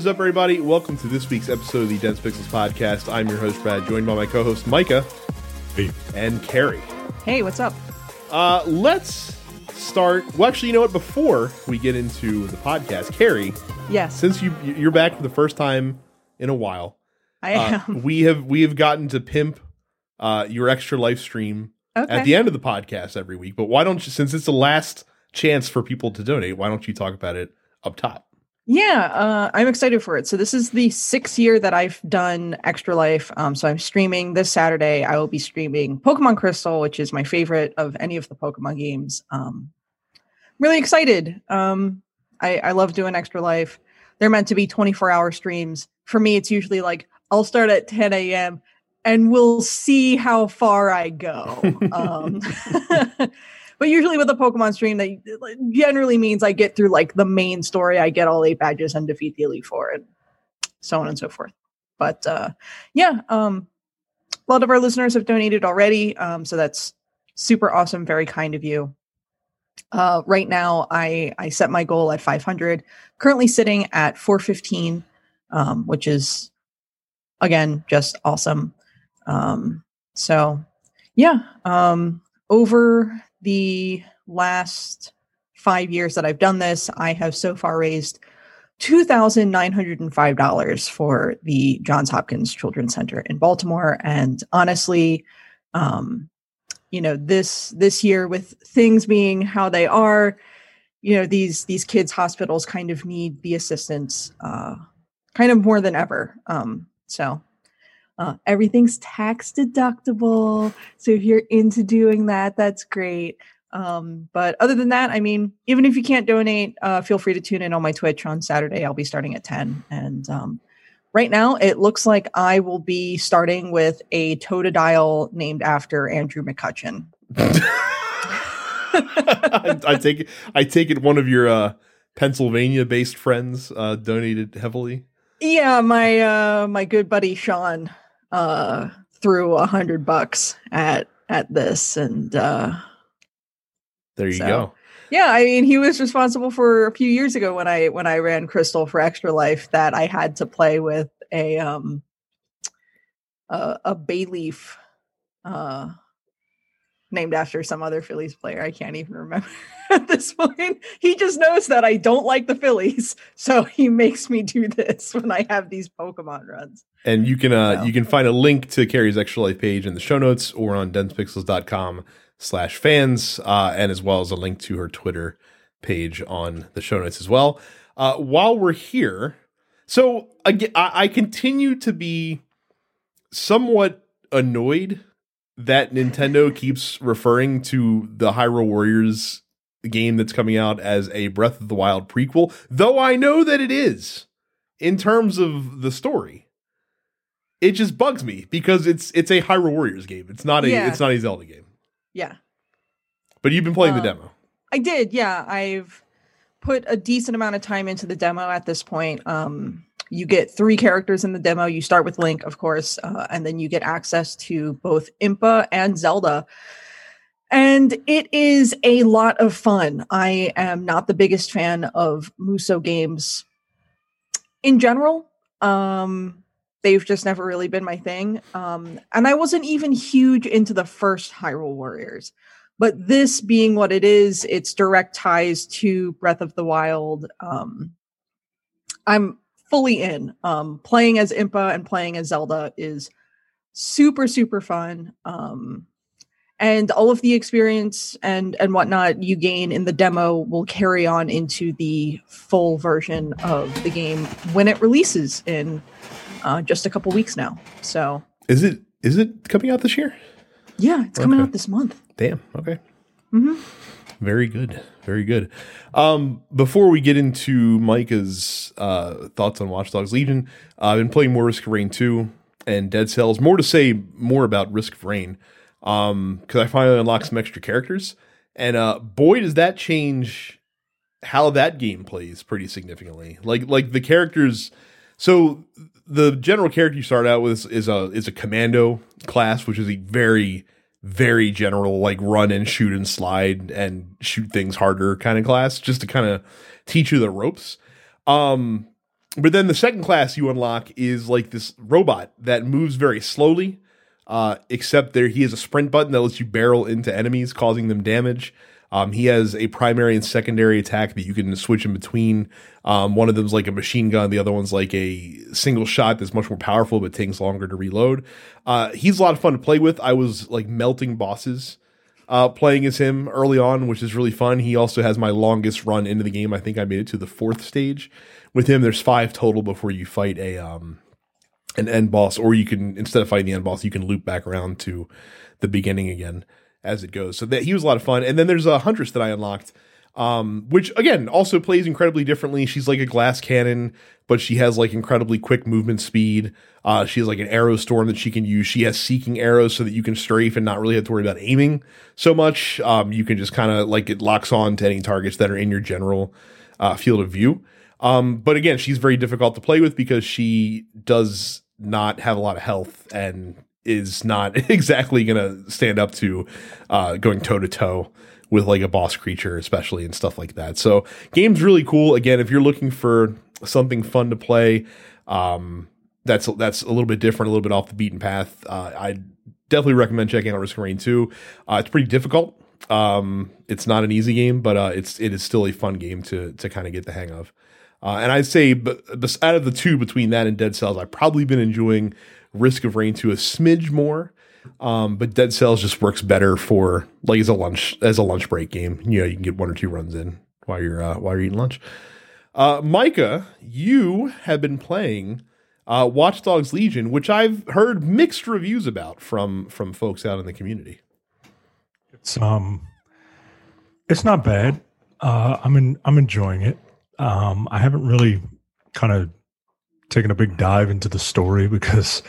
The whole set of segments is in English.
is up, everybody? Welcome to this week's episode of the Dense Pixels podcast. I'm your host, Brad, joined by my co host, Micah. Hey. And Carrie. Hey, what's up? Uh, let's start. Well, actually, you know what? Before we get into the podcast, Carrie, Yes, since you you're back for the first time in a while, I uh, am. we have we have gotten to pimp uh, your extra live stream okay. at the end of the podcast every week. But why don't you? Since it's the last chance for people to donate, why don't you talk about it up top? Yeah, uh, I'm excited for it. So this is the sixth year that I've done Extra Life. Um, so I'm streaming this Saturday. I will be streaming Pokemon Crystal, which is my favorite of any of the Pokemon games. Um, really excited. Um, I, I love doing Extra Life. They're meant to be 24 hour streams. For me, it's usually like I'll start at 10 a.m. and we'll see how far I go. um, but usually with a Pokemon stream, that generally means I get through like the main story. I get all eight badges and defeat the Elite Four, and so on and so forth. But uh, yeah, um, a lot of our listeners have donated already, um, so that's super awesome. Very kind of you. Uh, right now, I I set my goal at 500. Currently sitting at 415, um, which is again just awesome. Um, so yeah, um, over the last five years that I've done this, I have so far raised two thousand nine hundred and five dollars for the Johns Hopkins Children's Center in Baltimore. And honestly, um, you know this this year with things being how they are, you know these these kids' hospitals kind of need the assistance, uh, kind of more than ever. Um, so uh, everything's tax deductible. So if you're into doing that, that's great. Um, but other than that, I mean, even if you can't donate, uh, feel free to tune in on my Twitch on Saturday. I'll be starting at 10. And um, right now, it looks like I will be starting with a Totodile named after Andrew McCutchen. I, I take it. I take it one of your uh, Pennsylvania-based friends uh, donated heavily. Yeah, my uh, my good buddy Sean uh, threw a hundred bucks at at this, and uh, There you So, go. Yeah, I mean, he was responsible for a few years ago when I when I ran Crystal for Extra Life that I had to play with a um a, a Bayleef uh named after some other Phillies player. I can't even remember at this point. He just knows that I don't like the Phillies, so he makes me do this when I have these Pokemon runs. And you can uh, So- you can find a link to Carrie's Extra Life page in the show notes or on densepixels.com slash fans, uh, and as well as a link to her Twitter page on the show notes as well. Uh, while we're here, so again, I, I continue to be somewhat annoyed that Nintendo keeps referring to the Hyrule Warriors game that's coming out as a Breath of the Wild prequel, though I know that it is in terms of the story. It just bugs me because it's it's a Hyrule Warriors game. It's not a Yeah. it's not a Zelda game. Yeah. But you've been playing the Um, demo. I did, yeah. I've put a decent amount of time into the demo at this point. Um, you get three characters in the demo. You start with Link, of course, uh, and then you get access to both Impa and Zelda. And it is a lot of fun. I am not the biggest fan of Musou games in general. Um, they've just never really been my thing. Um, and I wasn't even huge into the first Hyrule Warriors. But this being what it is, it's direct ties to Breath of the Wild. Um, I'm fully in. Um, playing as Impa and playing as Zelda is super, super fun. Um, and all of the experience and and whatnot you gain in the demo will carry on into the full version of the game when it releases in uh, just a couple weeks now. So Is it is it coming out this year? yeah, it's coming Okay. out this month. Damn. Okay. hmm Very good. Very good. Um, before we get into Micah's uh, thoughts on Watch Dogs Legion, uh, I've been playing more Risk of Rain 2 and Dead Cells. More to say more about Risk of Rain because I finally unlocked some extra characters. And uh, boy, does that change how that game plays pretty significantly. Like like the characters. So the general character you start out with is, is a is a commando class, which is a very very general like run and shoot and slide and shoot things harder kind of class just to kind of teach you the ropes um but then the second class you unlock is like this robot that moves very slowly. Uh, except there he has a sprint button that lets you barrel into enemies, causing them damage. Um, he has a primary and secondary attack that you can switch in between. Um, one of them's like a machine gun, the other one's like a single shot that's much more powerful but takes longer to reload. Uh, he's a lot of fun to play with. I was like melting bosses uh, playing as him early on, which is really fun. He also has my longest run into the game. I think I made it to the fourth stage with him. There's five total before you fight a um, an end boss, or you can instead of fighting the end boss, you can loop back around to the beginning again as it goes. So that he was a lot of fun. And then there's a huntress that I unlocked, um, which again also plays incredibly differently. She's like a glass cannon, but she has like incredibly quick movement speed. Uh, she has like an arrow storm that she can use. She has seeking arrows so that you can strafe and not really have to worry about aiming so much. Um, you can just kind of like it locks on to any targets that are in your general uh, field of view. Um, but again, she's very difficult to play with because she does not have a lot of health and is not exactly going to stand up to uh, going toe to toe with like a boss creature, especially and stuff like that. So, game's really cool. Again, if you're looking for something fun to play, um, that's that's a little bit different, a little bit off the beaten path. Uh, I definitely recommend checking out Risk Rain 2. Uh, it's pretty difficult. Um, it's not an easy game, but uh, it's it is still a fun game to to kind of get the hang of. Uh, and I'd say, but, out of the two between that and Dead Cells, I've probably been enjoying Risk of Rain 2 a smidge more. Um, but Dead Cells just works better for like as a lunch as a lunch break game. You know, you can get one or two runs in while you're uh, while you're eating lunch. Uh, Micah, you have been playing uh, Watch Dogs Legion, which I've heard mixed reviews about from from folks out in the community. It's um, it's not bad. Uh, I'm in, I'm enjoying it. Um, I haven't really kind of taken a big dive into the story because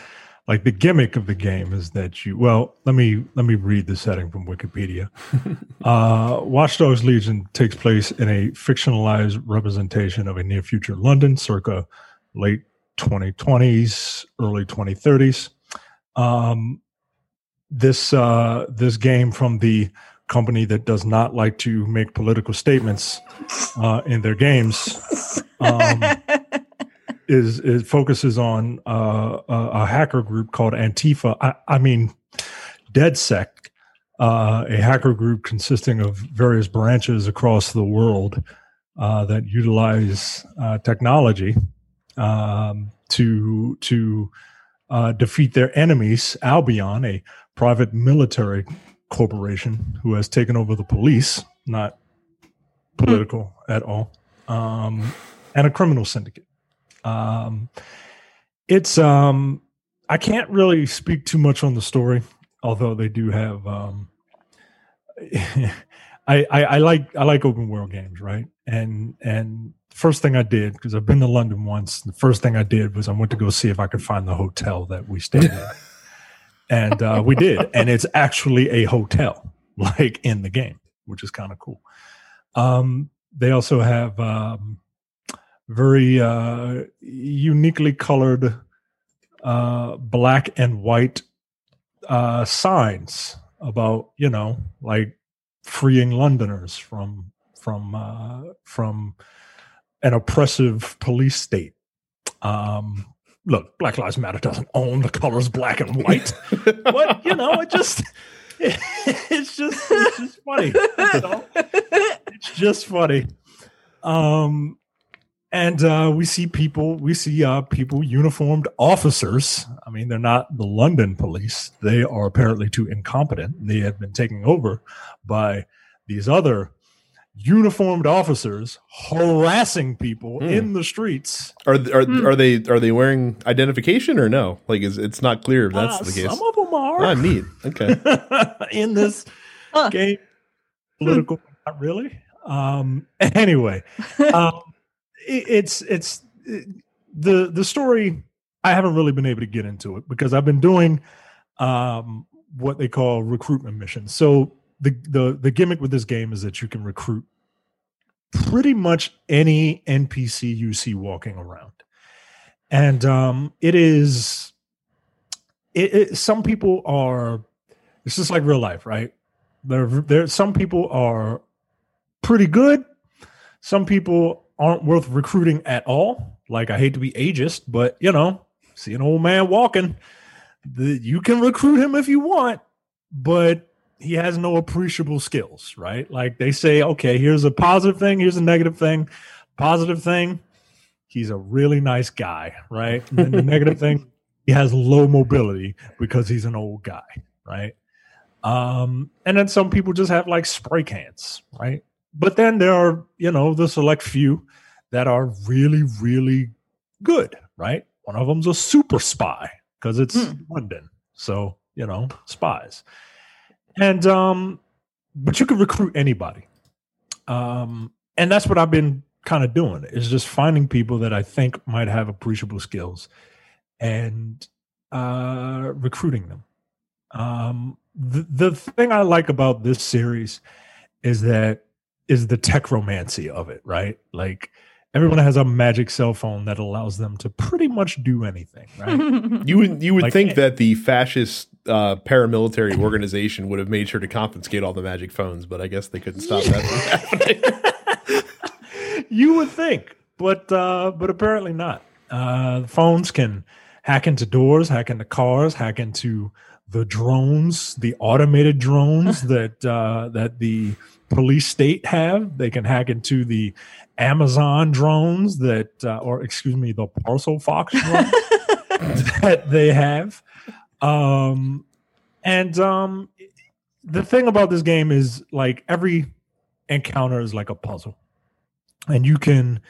like the gimmick of the game is that you well let me let me read the setting from wikipedia. Uh watch dogs legion takes place in a fictionalized representation of a near future london circa late 2020s early 2030s um this uh this game from the company that does not like to make political statements uh, in their games um, is it focuses on uh, a, a, hacker group called Antifa. I, I mean, DedSec, uh, a hacker group consisting of various branches across the world uh, that utilize uh, technology um, to to uh, defeat their enemies. Albion, a private military corporation who has taken over the police, not political mm. at all, um, and a criminal syndicate. Um, it's um, I can't really speak too much on the story, although they do have. Um, I, I, I like I like open world games, right? And and first thing I did because I've been to London once. The first thing I did was I went to go see if I could find the hotel that we stayed in. And uh, we did, and it's actually a hotel, like in the game, which is kind of cool. Um, they also have um, very uh, uniquely colored uh, black and white uh, signs about, you know, like freeing Londoners from from uh, from an oppressive police state. Um, look, Black Lives Matter doesn't own the colors black and white, but you know, it just it's just it's just funny. You know? It's just funny. Um, and uh, we see people, we see uh, people, uniformed officers. I mean, they're not the London police. They are apparently too incompetent. They have been taken over by these other uniformed officers harassing people mm. in the streets. Are are mm. are they are they wearing identification or no? Like, is it's not clear if that's uh, the case. Some of them are. Ah, neat. Okay. in this huh. game, political, not really. Um. Anyway, um, it, it's it's it, the the story. I haven't really been able to get into it because I've been doing um what they call recruitment missions. So the the the gimmick with this game is that you can recruit pretty much any NPC you see walking around, and um, it is. It, it, some people are. It's just like real life, right? There, there. Some people are pretty good. Some people aren't worth recruiting at all. like I hate to be ageist, but you know, see an old man walking, the, you can recruit him if you want, but he has no appreciable skills, right? Like they say, okay, here's a positive thing, here's a negative thing. Positive thing, he's a really nice guy, right? And then the negative thing, he has low mobility because he's an old guy, right? Um, and then some people just have like spray cans, right? But then there are, you know, the select few that are really, really good, right? One of them's a super spy because it's Hmm. London. So, you know, spies. And um, but you can recruit anybody. Um, and that's what I've been kind of doing is just finding people that I think might have appreciable skills and uh recruiting them. Um the, the thing I like about this series is that is the techromancy of it, right? Like everyone has a magic cell phone that allows them to pretty much do anything, right? You would you would Like- think that the fascist uh, paramilitary organization would have made sure to confiscate all the magic phones, but I guess they couldn't stop that from happening. you would think, but uh, but apparently not. Uh, phones can hack into doors, hack into cars, hack into the drones, the automated drones that uh, that the police state have. They can hack into the Amazon drones that, uh, or excuse me, the Parcel Fox drones that they have. Um, and um, the thing about this game is like every encounter is like a puzzle. And you can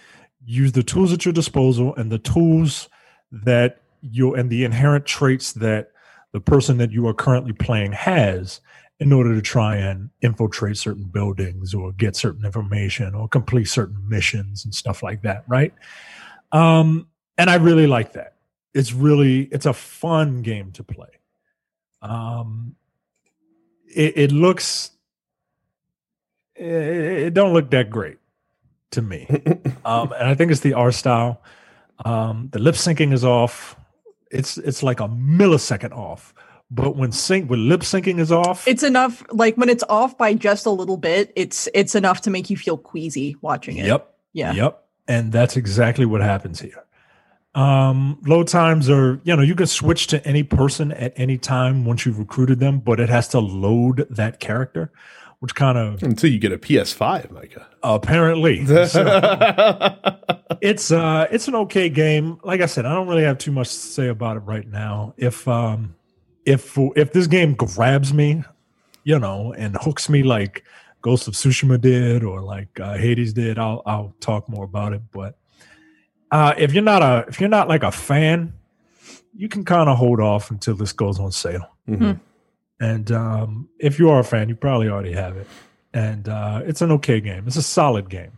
use the tools at your disposal and the tools that you and the inherent traits that the person that you are currently playing has in order to try and infiltrate certain buildings or get certain information or complete certain missions and stuff like that right? Um and i really like that it's really it's a fun game to play um it, it looks it, it don't look that great to me um, and I think it's the art style. Um, the lip syncing is off. It's it's like a millisecond off. But when sync when lip syncing is off, it's enough like when it's off by just a little bit, it's it's enough to make you feel queasy watching it. yep, Yeah. yep, and that's exactly what happens here. Um, load times are you know you can switch to any person at any time once you've recruited them, but it has to load that character, which kind of Until you get a PS5, Micah. apparently. So- it's uh it's an okay game. Like i said i don't really have too much to say about it right now. If um if if this game grabs me you know and hooks me like ghost of tsushima did or like uh, hades did i'll i'll talk more about it but uh if you're not a if you're not like a fan you can kind of hold off until this goes on sale Mhm. and um if you are a fan you probably already have it and uh it's an okay game it's a solid game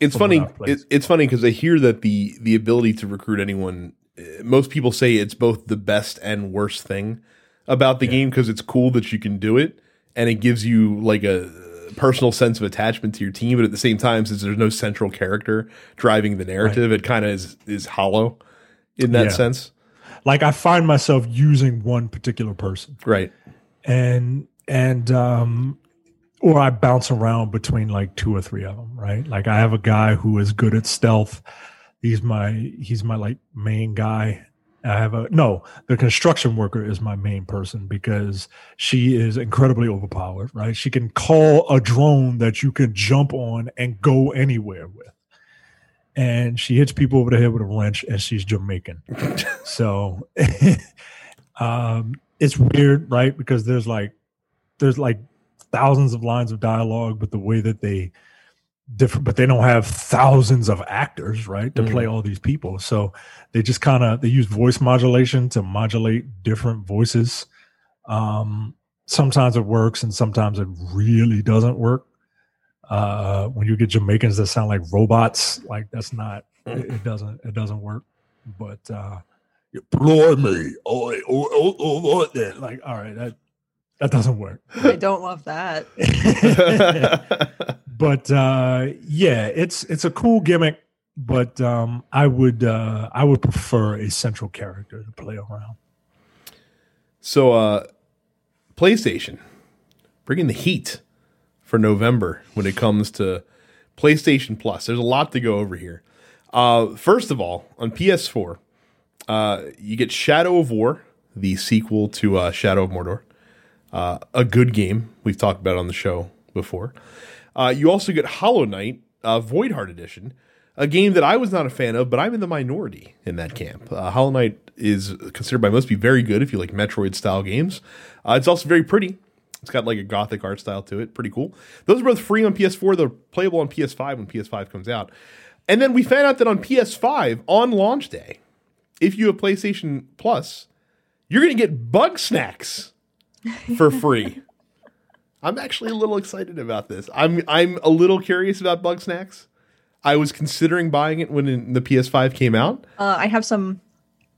It's funny. what I've played. It, it's funny because I hear that the the ability to recruit anyone. uh, Most people say it's both the best and worst thing about the Yeah. game because it's cool that you can do it and it gives you like a personal sense of attachment to your team, but at the same time, since there's no central character driving the narrative, it kind of is is hollow in that Yeah. sense. like I find myself using one particular person Right. and and um or I bounce around between like two or three of them, right? Like I have a guy who is good at stealth. He's my he's my like main guy. I have a no, the construction worker is my main person because she is incredibly overpowered, right? She can call a drone that you can jump on and go anywhere with. And she hits people over the head with a wrench and she's Jamaican. so um it's weird, right? Because there's like there's like thousands of lines of dialogue, but the way that they different, but they don't have thousands of actors, right, to play all these people. So they just kind of they use voice modulation to modulate different voices. Um, sometimes it works, and sometimes it really doesn't work. Uh, when you get Jamaicans that sound like robots, like that's not it, it doesn't it doesn't work. But uh, you blimey, oh, oh, oh, oh, oh, like all right, that that doesn't work. I don't love that. but uh yeah it's it's a cool gimmick but um i would uh i would prefer a central character to play around So, uh, PlayStation bringing the heat for November when it comes to PlayStation Plus. There's a lot to go over here. Uh, first of all, on PS4, uh, you get Shadow of War, the sequel to uh, Shadow of Mordor. Uh, a good game. We've talked about on the show before. Uh, you also get Hollow Knight, uh, Void Heart Edition, a game that I was not a fan of, but I'm in the minority in that camp. Uh, Hollow Knight is considered by most to be very good if you like Metroid style games. Uh, it's also very pretty. It's got like a gothic art style to it. Pretty cool. Those are both free on PS4. They're playable on PS5 when PS5 comes out. And then we found out that on PS5 on launch day, if you have PlayStation Plus, you're going to get Bugsnax for free. I'm actually a little excited about this. I'm I'm a little curious about Bugsnax. I was considering buying it when the PS5 came out. Uh, I have some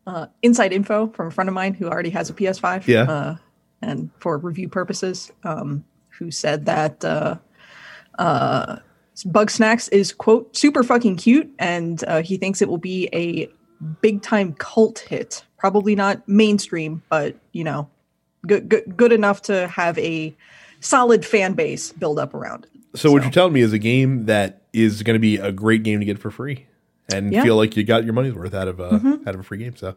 uh, inside info from a friend of mine who already has a PS5. Yeah. Uh, and for review purposes, um, who said that uh, uh, Bugsnax is quote super fucking cute, and uh, he thinks it will be a big time cult hit. Probably not mainstream, but you know, good good good enough to have a solid fan base build up around it. So, what you're telling me is a game that is going to be a great game to get for free, and Yeah. feel like you got your money's worth out of a out of a free game. So,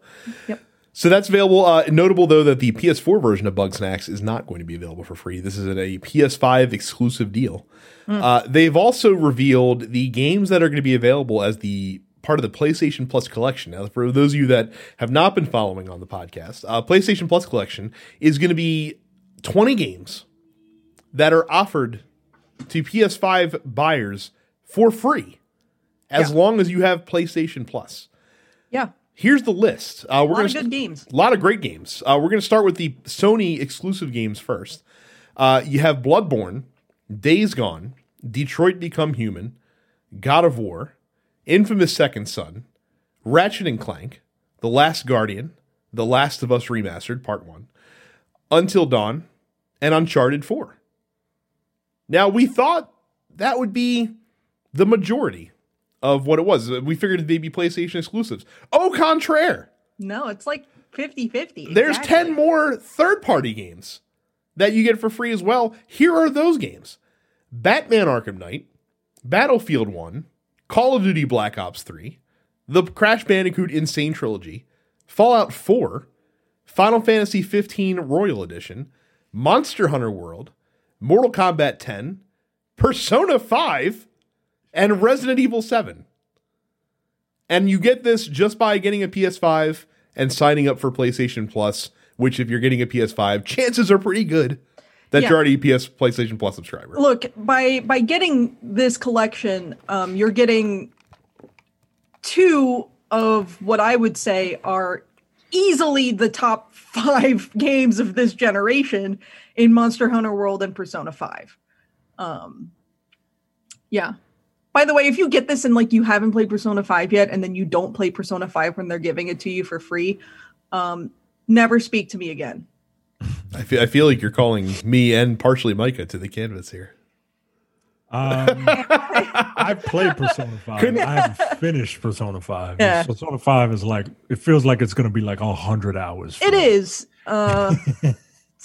Yep. so that's available. Uh, notable though that the PS4 version of Bugsnax is not going to be available for free. This is a PS5 exclusive deal. Uh, they've also revealed the games that are going to be available as the part of the PlayStation Plus collection. Now, for those of you that have not been following on the podcast, uh, PlayStation Plus collection is going to be 20 games that are offered to PS5 buyers for free as Yeah. long as you have PlayStation Plus. Yeah, Here's the list. Uh, we're a lot gonna of good games. a lot of great games. Uh, we're going to start with the Sony exclusive games first. Uh, you have Bloodborne, Days Gone, Detroit Become Human, God of War, Infamous Second Son, Ratchet and Clank, The Last Guardian, The Last of Us Remastered Part 1, Until Dawn, and Uncharted 4. Now, we thought that would be the majority of what it was. We figured they'd be PlayStation exclusives. Au contraire. No, it's like 50 50. There's 10 more third party games that you get for free as well. Here are those games Batman Arkham Knight, Battlefield 1, Call of Duty Black Ops 3, the Crash Bandicoot N. Sane Trilogy, Fallout 4, Final Fantasy 15 Royal Edition, Monster Hunter World, Mortal Kombat 10, Persona 5, and Resident Evil 7. And you get this just by getting a PS5 and signing up for PlayStation Plus, which if you're getting a PS5, chances are pretty good that Yeah. you're already a PS PlayStation Plus subscriber. look by by getting this collection um you're getting two of what i would say are easily the top five games of this generation in monster hunter world and persona 5 um yeah by the way if you get this and like you haven't played persona 5 yet and then you don't play persona 5 when they're giving it to you for free um never speak to me again I feel, I feel like you're calling me and partially Micah to the canvas here. Um, I played Persona 5. I haven't finished Persona 5. Yeah. Persona 5 is like, it feels like it's going to be like 100 hours. It me. is. Uh,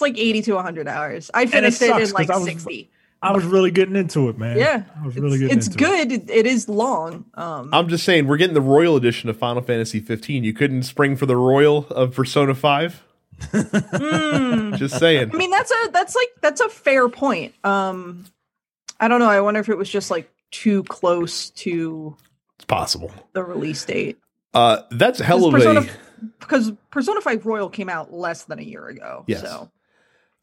it's like 80 to 100 hours. I finished it, sucks in like I was- 60. I was really getting into it, man. Yeah. I was It's, really getting it's into good. It, it is long. Um, I'm just saying, we're getting the Royal Edition of Final Fantasy 15. You couldn't spring for the Royal of Persona 5? mm, Just saying. I mean, that's a that's like that's a fair point. Um, I don't know. I wonder if it was just like too close to It's possible. the release date Uh, that's a hell of Persona, a. because Persona 5 Royal came out less than a year ago. Yes. So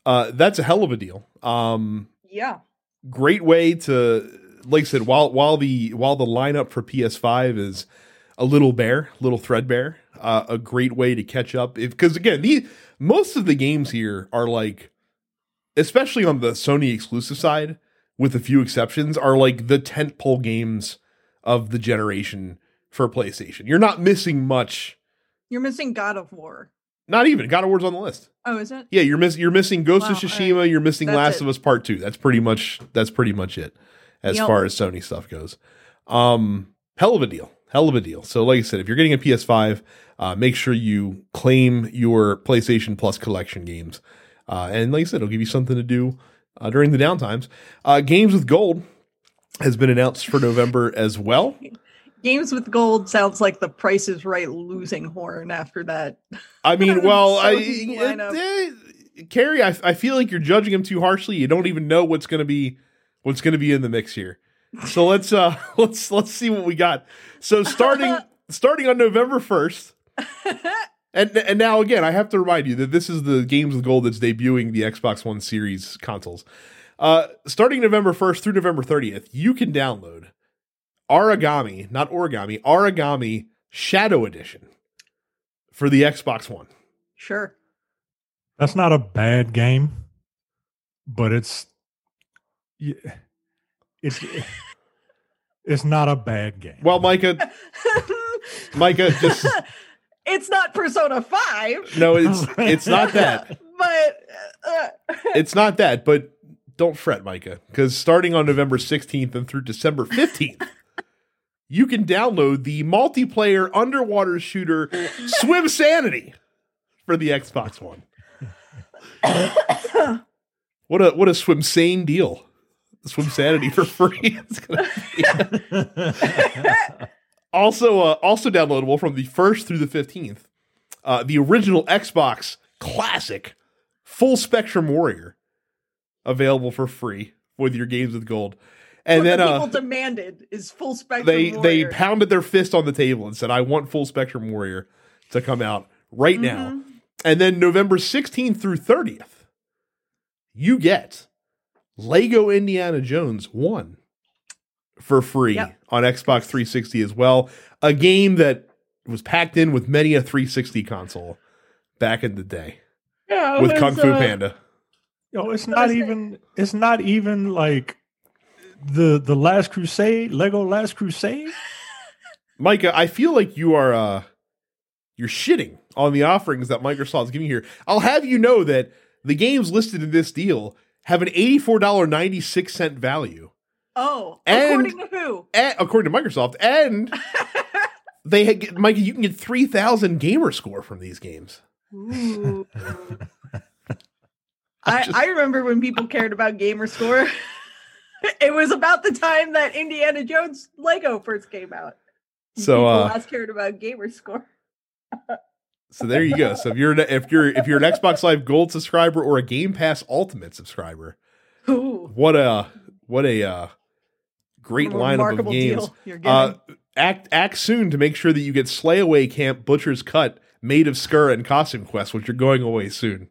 Uh, that's a hell of a deal. Um, yeah. great way to like I said while while the while the lineup for PS5 is a little bare, a little threadbare, uh, a great way to catch up because again, the most of the games here are like especially on the Sony exclusive side with a few exceptions are like the tentpole games of the generation for PlayStation. You're not missing much. You're missing God of War. Not even God of War's on the list. Oh, is it? Yeah, you're missing you're missing Ghost Wow, of Tsushima, you're missing That's Last it. of Us Part 2. That's pretty much that's pretty much it as Yep. far as Sony stuff goes. Um hell of a deal. Hell of a deal. So like I said, if you're getting a PS5, uh, make sure you claim your PlayStation Plus collection games. Uh, and like I said, it'll give you something to do uh, during the downtimes. Uh, games with Gold has been announced for November as well. Games with gold sounds like the Price is Right losing horn after that. I mean, well, I, lineup. eh, Carrie, I, I feel like you're judging him too harshly. You don't even know what's going to be what's going to be in the mix here. So let's uh let's let's see what we got. So starting starting on November first, and and now again, I have to remind you that this is the Games with Gold that's debuting the Xbox One Series consoles. Uh, starting November first through November thirtieth, you can download Origami, not Origami, Origami Shadow Edition for the Xbox One. Sure. That's not a bad game, but it's yeah, it's it's not a bad game. Well, Micah, Micah, just it's not Persona 5, no, it's it's not that. but uh, It's not that, but don't fret, Micah, because starting on November 16th and through December 15th, you can download the multiplayer underwater shooter Swimsanity for the Xbox One. what a what a swim sane deal. Swimsanity for free. Also uh, also downloadable from the 1st through the 15th. Uh, the original Xbox classic Full Spectrum Warrior available for free with your games with gold. And what then the uh, people demanded is full spectrum. they they pounded their fist on the table and said, "I want Full Spectrum Warrior to come out right now." Mm-hmm. And then November 16th through 30th, you get Lego Indiana Jones 1 for free Yep. on Xbox 360 as well. A game that was packed in with many a 360 console back in the day Yeah, with was, Kung Fu uh, Panda. Yo, it's not even it's not even like the the last crusade, Lego Last Crusade. Micah, I feel like you are uh you're shitting on the offerings that Microsoft's giving here. I'll have you know that the games listed in this deal have an $84.96 value. Oh, And- according to who? a- according to Microsoft, and they had, Micah, you can get 3,000 gamer score from these games. Ooh. I, just- I remember when people cared about gamer score. it was about the time that Indiana Jones Lego first came out. So, people uh, last cared about gamer score. So there you go. So if you're an, if you're if you're an Xbox Live Gold subscriber or a Game Pass Ultimate subscriber, Ooh, what a what a uh, great lineup of games. deal you're getting. Uh, act act soon to make sure that you get Slay Away Camp Butcher's Cut, Maid of Sker, and Costume Quest, which are going away soon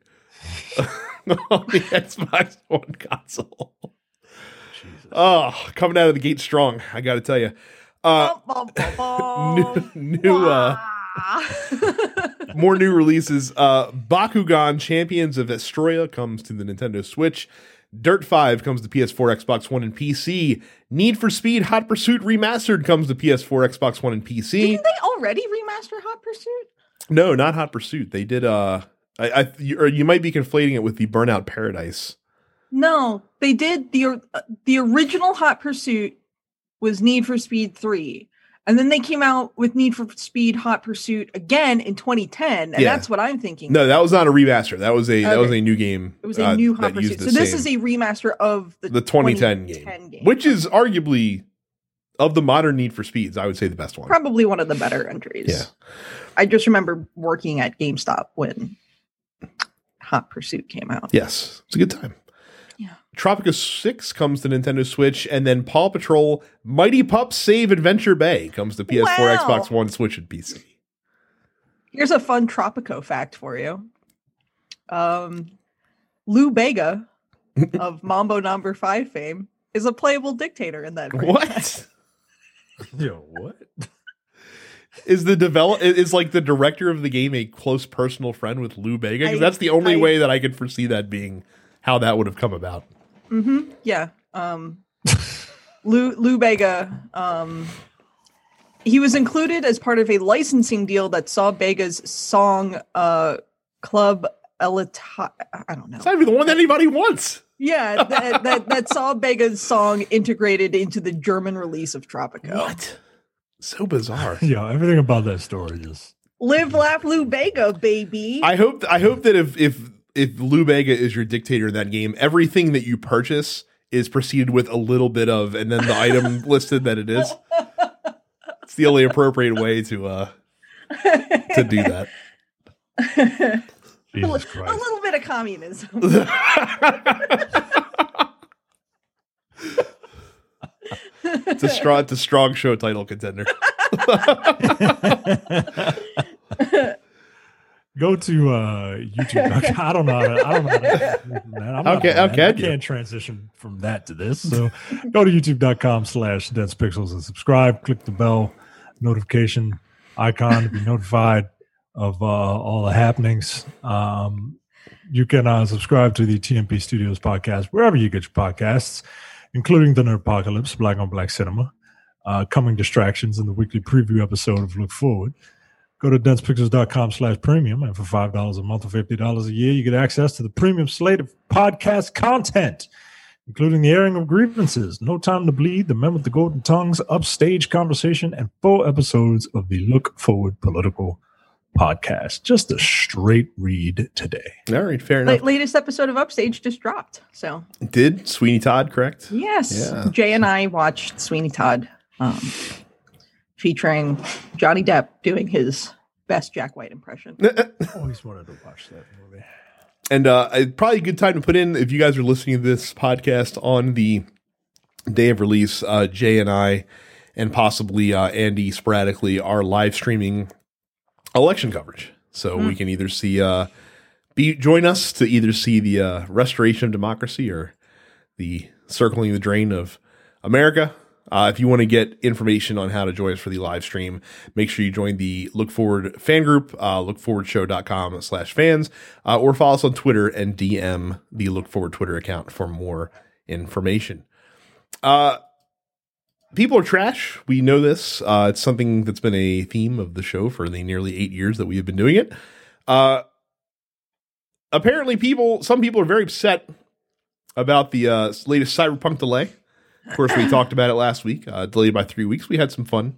on the Xbox One console. Oh, coming out of the gate strong, I got to tell you. Uh, new, new uh, more new releases. Uh, Bakugan Champions of Vestroia comes to the Nintendo Switch. Dirt 5 comes to PS4, Xbox One, and PC. Need for Speed Hot Pursuit Remastered comes to PS4, Xbox One, and PC. Didn't they already remaster Hot Pursuit? No, not Hot Pursuit. They did. Uh, I, I you, or you might be conflating it with the Burnout Paradise. No, they did the uh, the original Hot Pursuit was Need for Speed 3. And then they came out with Need for Speed Hot Pursuit again in 2010, and Yeah. that's what I'm thinking. No, that was not a remaster. That was a that was a new game. it was a uh, new Hot Pursuit. So this is a remaster of the, the 2010, game, 2010 game. which is arguably of the modern Need for Speeds. I would say the best one. probably one of the better entries. Yeah. I just remember working at GameStop when Hot Pursuit came out. Yes, it's a good time. Yeah. Tropico 6 comes to Nintendo Switch, and then Paw Patrol Mighty Pup Save Adventure Bay comes to PS4, Wow. Xbox One, Switch, and PC. Here's a fun Tropico fact for you. Um, Lou Bega of Mambo Number Five fame is a playable dictator in that. franchise. What Yo, what? is the develop? Is like the director of the game a close personal friend with Lou Bega? Because that's the only I- way that I could foresee that being how that would have come about. Mm-hmm. Yeah. Um, Lou Lou Bega. Um, he was included as part of a licensing deal that saw Bega's song uh, "Club Elita." I don't know. It's not even the one that anybody wants. Yeah, that, that that saw Bega's song integrated into the German release of Tropico. What? So bizarre. yeah, everything about that story just Live, laugh, Lou Bega, baby. I hope I hope that if if if Lou Bega is your dictator in that game, everything that you purchase is preceded with a little bit of, and then the item listed that it is. It's the only appropriate way to uh to do that. a, li- Jesus a little bit of communism. it's a strong, it's a strong show title contender. Go to uh, YouTube. I don't know. How to, I don't know. How to, man, I'm not Okay, bad. okay, I can't transition from that to this. So go to youtube.com slash dense pixels and subscribe. Click the bell notification icon to be notified of uh, all the happenings. Um, you can uh, subscribe to the TMP Studios podcast wherever you get your podcasts, including the Nerd Apocalypse, Black on Black Cinema, uh, Coming Distractions, and the weekly preview episode of Look Forward. Go to densepixels.com slash premium, and for $5 a month or $50 a year, you get access to the premium slate of podcast content, including the airing of grievances, No Time to Bleed, The Men with the Golden Tongues, Upstage Conversation, and four episodes of the Look Forward Political Podcast. Just a straight read today. All right, fair La- enough. latest episode of Upstage just dropped. So Did Sweeney Todd correct? yes, Yeah. Jay and I watched Sweeney Todd, um, featuring Johnny Depp doing his best Jack White impression. Always wanted to watch that movie. And uh, probably a good time to put in if you guys are listening to this podcast on the day of release. Uh, Jay and I, and possibly uh, Andy sporadically, are live streaming election coverage. So we can either see uh, be join us to either see the uh, restoration of democracy or the circling the drain of America. Uh, if you want to get information on how to join us for the live stream, make sure you join the Look Forward fan group, uh, lookforwardshow.com slash fans, uh, or follow us on Twitter and DM the Look Forward Twitter account for more information. Uh, people are trash. We know this. Uh, it's something that's been a theme of the show for the nearly eight years that we have been doing it. Uh, apparently, people, some people are very upset about the uh, latest Cyberpunk delay. Of course, we talked about it last week. Uh, delayed by three weeks. We had some fun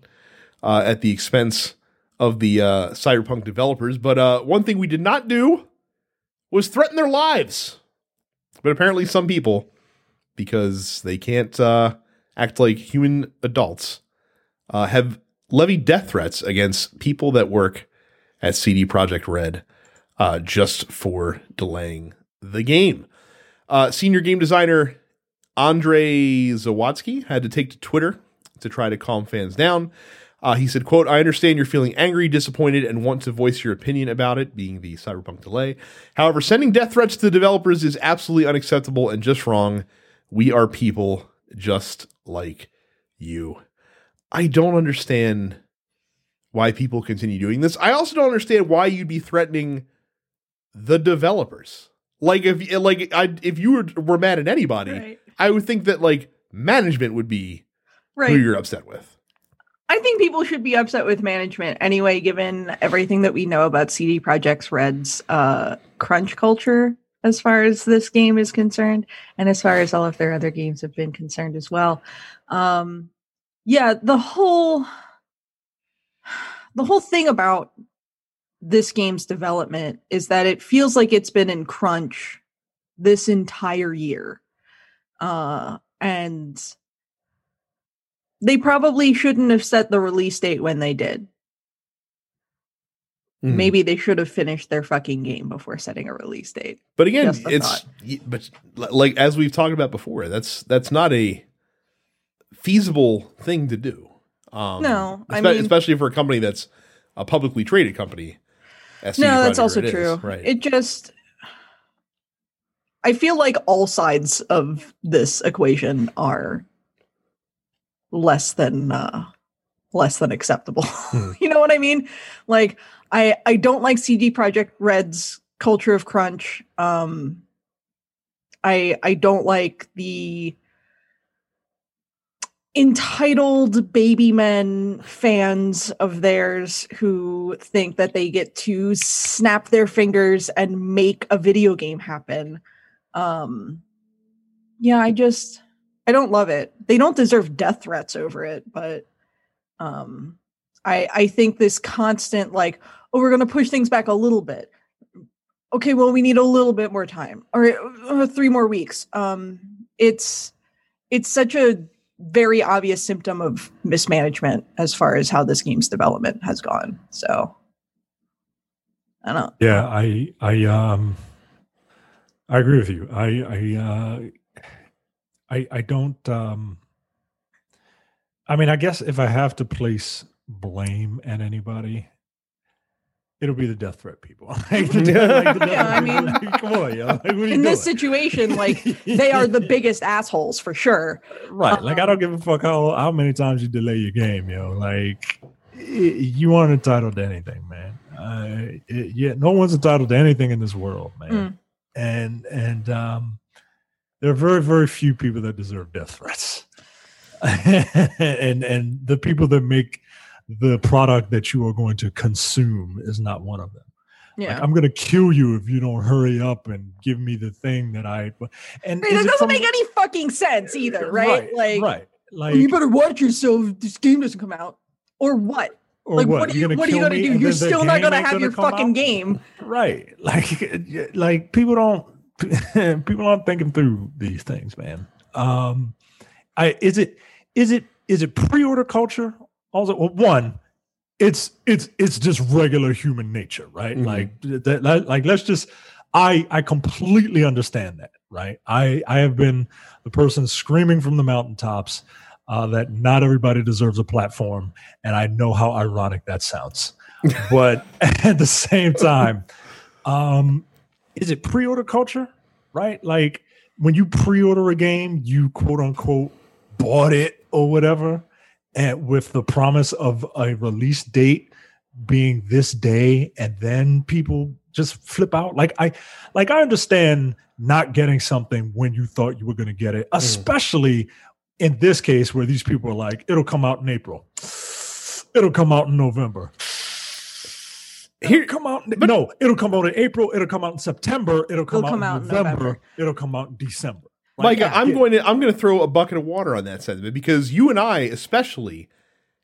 uh, at the expense of the uh, Cyberpunk developers. But uh, one thing we did not do was threaten their lives. But apparently, some people, because they can't uh, act like human adults, uh, have levied death threats against people that work at CD Projekt Red just for delaying the game. Senior game designer Andrei Zawadzki had to take to Twitter to try to calm fans down. Uh, he said, quote, I understand you're feeling angry, disappointed, and want to voice your opinion about it, being the cyberpunk delay. However, sending death threats to the developers is absolutely unacceptable and just wrong. We are people just like you. I don't understand why people continue doing this. I also don't understand why you'd be threatening the developers. Like if like I if you were, were mad at anybody, Right. I would think that like management would be Right. who you're upset with. I think people should be upset with management anyway, given everything that we know about CD Projekt Red's uh, crunch culture as far as this game is concerned, and as far as all of their other games have been concerned as well. Um, yeah, the whole the whole thing about this game's development is that it feels like it's been in crunch this entire year, uh, and they probably shouldn't have set the release date when they did. Mhm. Maybe they should have finished their fucking game before setting a release date. But again, it's y- but like as we've talked about before, that's that's not a feasible thing to do. Um, No, I mean- especially for a company that's a publicly traded company. no, that's also Red is, true. right? It just I feel like all sides of this equation are less than uh less than acceptable. Hmm. you know what I mean? Like I I don't like CD Projekt Red's culture of crunch. Um I I don't like the entitled baby men fans of theirs who think that they get to snap their fingers and make a video game happen. Um yeah, I just I don't love it. They don't deserve death threats over it, but um I I think this constant like oh we're going to push things back a little bit. Okay, well we need a little bit more time or uh, 3 more weeks. Um it's it's such a very obvious symptom of mismanagement as far as how this game's development has gone. So I don't. Yeah, I I um I agree with you. I I uh I I don't um I mean I guess if I have to place blame at anybody, it'll be the death threat people. like, the death- like, the Yeah, I mean, Like, come on, yo. Like, what In this situation, like they are the biggest assholes for sure. Right. Like I don't give a fuck how how many times you delay your game, yo. Like you aren't entitled to anything, man. Uh, it- yeah, no one's entitled to anything in this world, man. Mm. And and um, there are very very few people that deserve death threats, and and the people that make the product that you are going to consume is not one of them. Like, Yeah. I'm going to kill you if you don't hurry up and give me the thing that I. And Right, that it doesn't from- make any fucking sense either, right? like, right, like you better watch yourself. if This game doesn't come out, or what? Or like, what, are you? What are you gonna do? You're still not gonna have your fucking out? game. right? Like, like people don't people aren't thinking through these things, man. Um, I is it is it is it pre-order culture? Also, well, one, it's it's it's just regular human nature, right? Mhm. Like that, that- like let's just. I I completely understand that, right? I I have been the person screaming from the mountaintops uh, that not everybody deserves a platform, and I know how ironic that sounds. but at the same time, um, is it pre-order culture, right? Like when you pre-order a game, you quote unquote bought it or whatever, and with the promise of a release date being this day, and then people just flip out. Like I, like I understand not getting something when you thought you were going to get it, especially in this case where these people are like, it'll come out in April, it'll come out in November. Here- It'll come out. in- no, it'll come out in April. It'll come out in September. It'll come, out, come in out in November, November. It'll come out in December. Mike, yeah, I'm yeah. going to I'm going to throw a bucket of water on that sentiment because you and I, especially,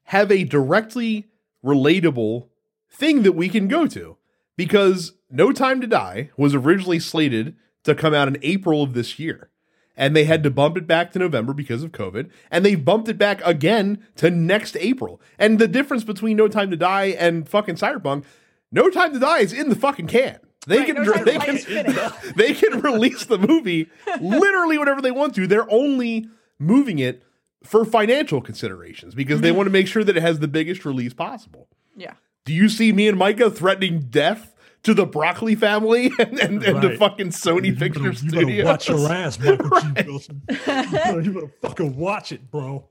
have a directly relatable thing that we can go to. Because No Time to Die was originally slated to come out in April of this year, and they had to bump it back to November because of COVID, and they bumped it back again to next April. And the difference between No Time to Die and fucking Cyberpunk, No Time to Die is in the fucking can. They Right, can No they can they can release the movie literally whenever they want to. They're only moving it for financial considerations because they want to make sure that it has the biggest release possible. Yeah. Do you see me and Micah threatening death to the Broccoli family and, and, and to Right. fucking Sony You better- Picture you better Studios? watch your ass, Michael G. Wilson. You better, you better fucking watch it, bro.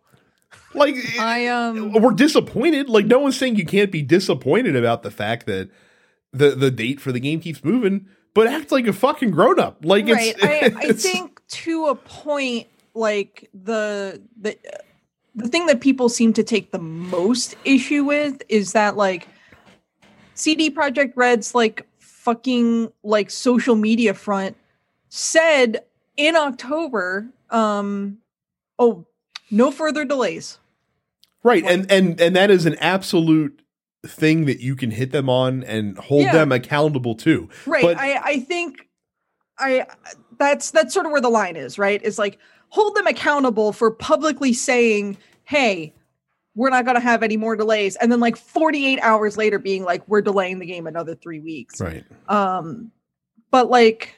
Like I um. we're disappointed. Like no one's saying you can't be disappointed about the fact that the the date for the game keeps moving, but act like a fucking grown up. Like right. it's, I, I think to a point, like the the the thing that people seem to take the most issue with is that like CD Projekt Red's like fucking like social media front said in October, um, oh, no further delays. Right, and and and that is an absolute thing that you can hit them on and hold Yeah. them accountable to. Right. But- I I think I that's that's sort of where the line is, right? Is like hold them accountable for publicly saying, "Hey, we're not going to have any more delays." And then like 48 hours later being like, "We're delaying the game another 3 weeks." Right. Um but like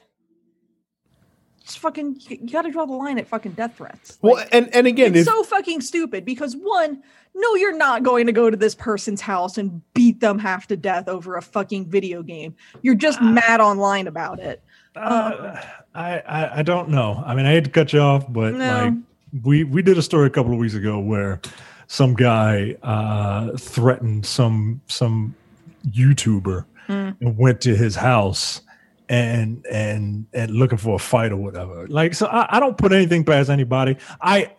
just fucking you, got to draw the line at fucking death threats. Well, and and again, it's if so fucking stupid because one, no, you're not going to go to this person's house and beat them half to death over a fucking video game. You're just Ah. mad online about it. Uh, I, I I don't know. I mean, I hate to cut you off, but No. like we we did a story a couple of weeks ago where some guy uh, threatened some some YouTuber Mm. and went to his house and and and looking for a fight or whatever. Like, so I, I don't put anything past anybody. I.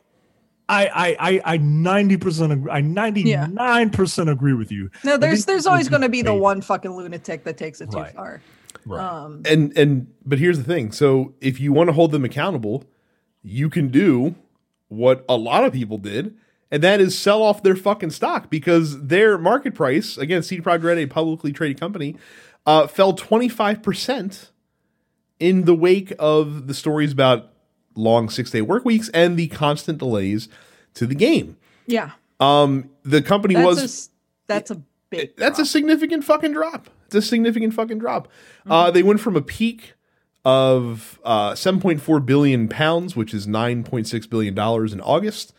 I I I I ninety percent agree. I ninety nine percent agree with you. No, there's there's always going to be the one fucking lunatic that takes it too Right. far. Right. Um, and and but here's the thing. So if you want to hold them accountable, you can do what a lot of people did, and that is sell off their fucking stock because their market price, again, CD Projekt Red, a publicly traded company, uh, fell 25% in the wake of the stories about long six day work weeks and the constant delays to the game. Yeah. Um, the company That's was a, that's a big that's a significant fucking drop. It's a significant fucking drop. Mm-hmm. Uh, they went from a peak of uh, 7.4 billion pounds, which is 9.6 billion dollars in August,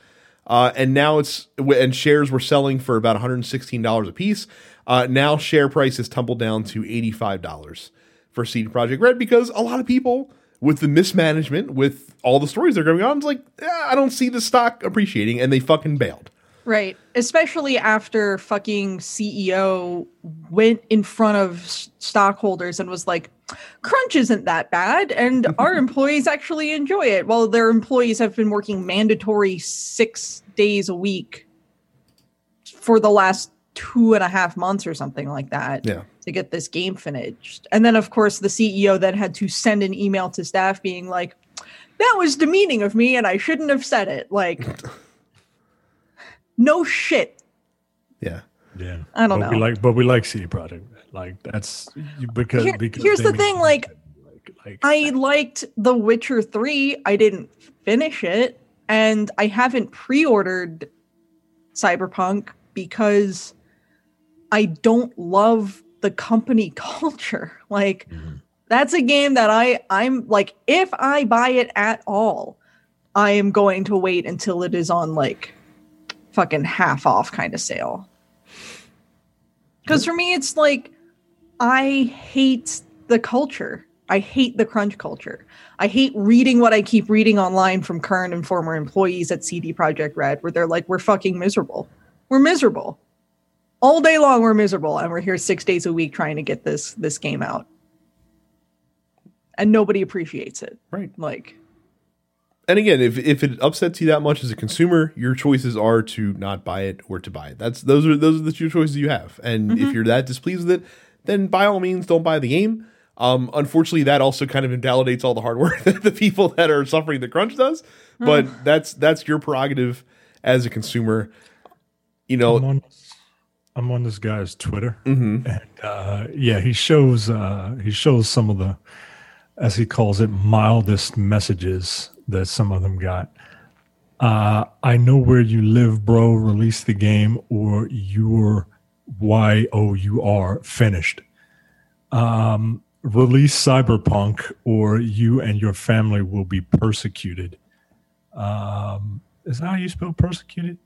uh, and now it's and shares were selling for about 116 dollars a piece. Uh, now share price has tumbled down to 85 dollars for CD Projekt Red because a lot of people with the mismanagement, with all the stories that are going on, it's like "Eh, I don't see the stock appreciating, and they fucking bailed. Right. Especially after fucking CEO went in front of stockholders and was like, Crunch isn't that bad. And our employees actually enjoy it. Well, their employees have been working mandatory six days a week for the last two and a half months or something like that Yeah. to get this game finished. And then, of course, the CEO then had to send an email to staff being like, that was demeaning of me and I shouldn't have said it. Like, no shit. Yeah. Yeah, I don't but We know. like, but we like CD Projekt. Like that's because Here- because here's the thing, like, like, like I liked The Witcher 3. I didn't finish it, and I haven't pre ordered Cyberpunk because I don't love the company culture. Like, Mhm. that's a game that I, I'm like, if I buy it at all, I am going to wait until it is on like fucking half off kind of sale. Because for me, it's like, I hate the culture. I hate the crunch culture. I hate reading what I keep reading online from current and former employees at CD Projekt Red, where they're like, "We're fucking miserable. We're miserable all day long. We're miserable, and we're here six days a week trying to get this this game out, and nobody appreciates it. Right. Like, and again, if if it upsets you that much as a consumer, your choices are to not buy it or to buy it. That's those are those are the two choices you have. And if mm-hmm. you're that displeased with it, then by all means, don't buy the game. Um, unfortunately, that also kind of invalidates all the hard work that the people that are suffering the crunch does. But that's that's your prerogative as a consumer. You I'm know, on, I'm on this guy's Twitter, mhm. and uh, yeah, he shows uh, he shows some of the, as he calls it, mildest messages that some of them got. Uh, I know where you live, bro. Release the game, or you're Y O U R finished. Um, release Cyberpunk, or you and your family will be persecuted. Um, is that how you spell persecuted?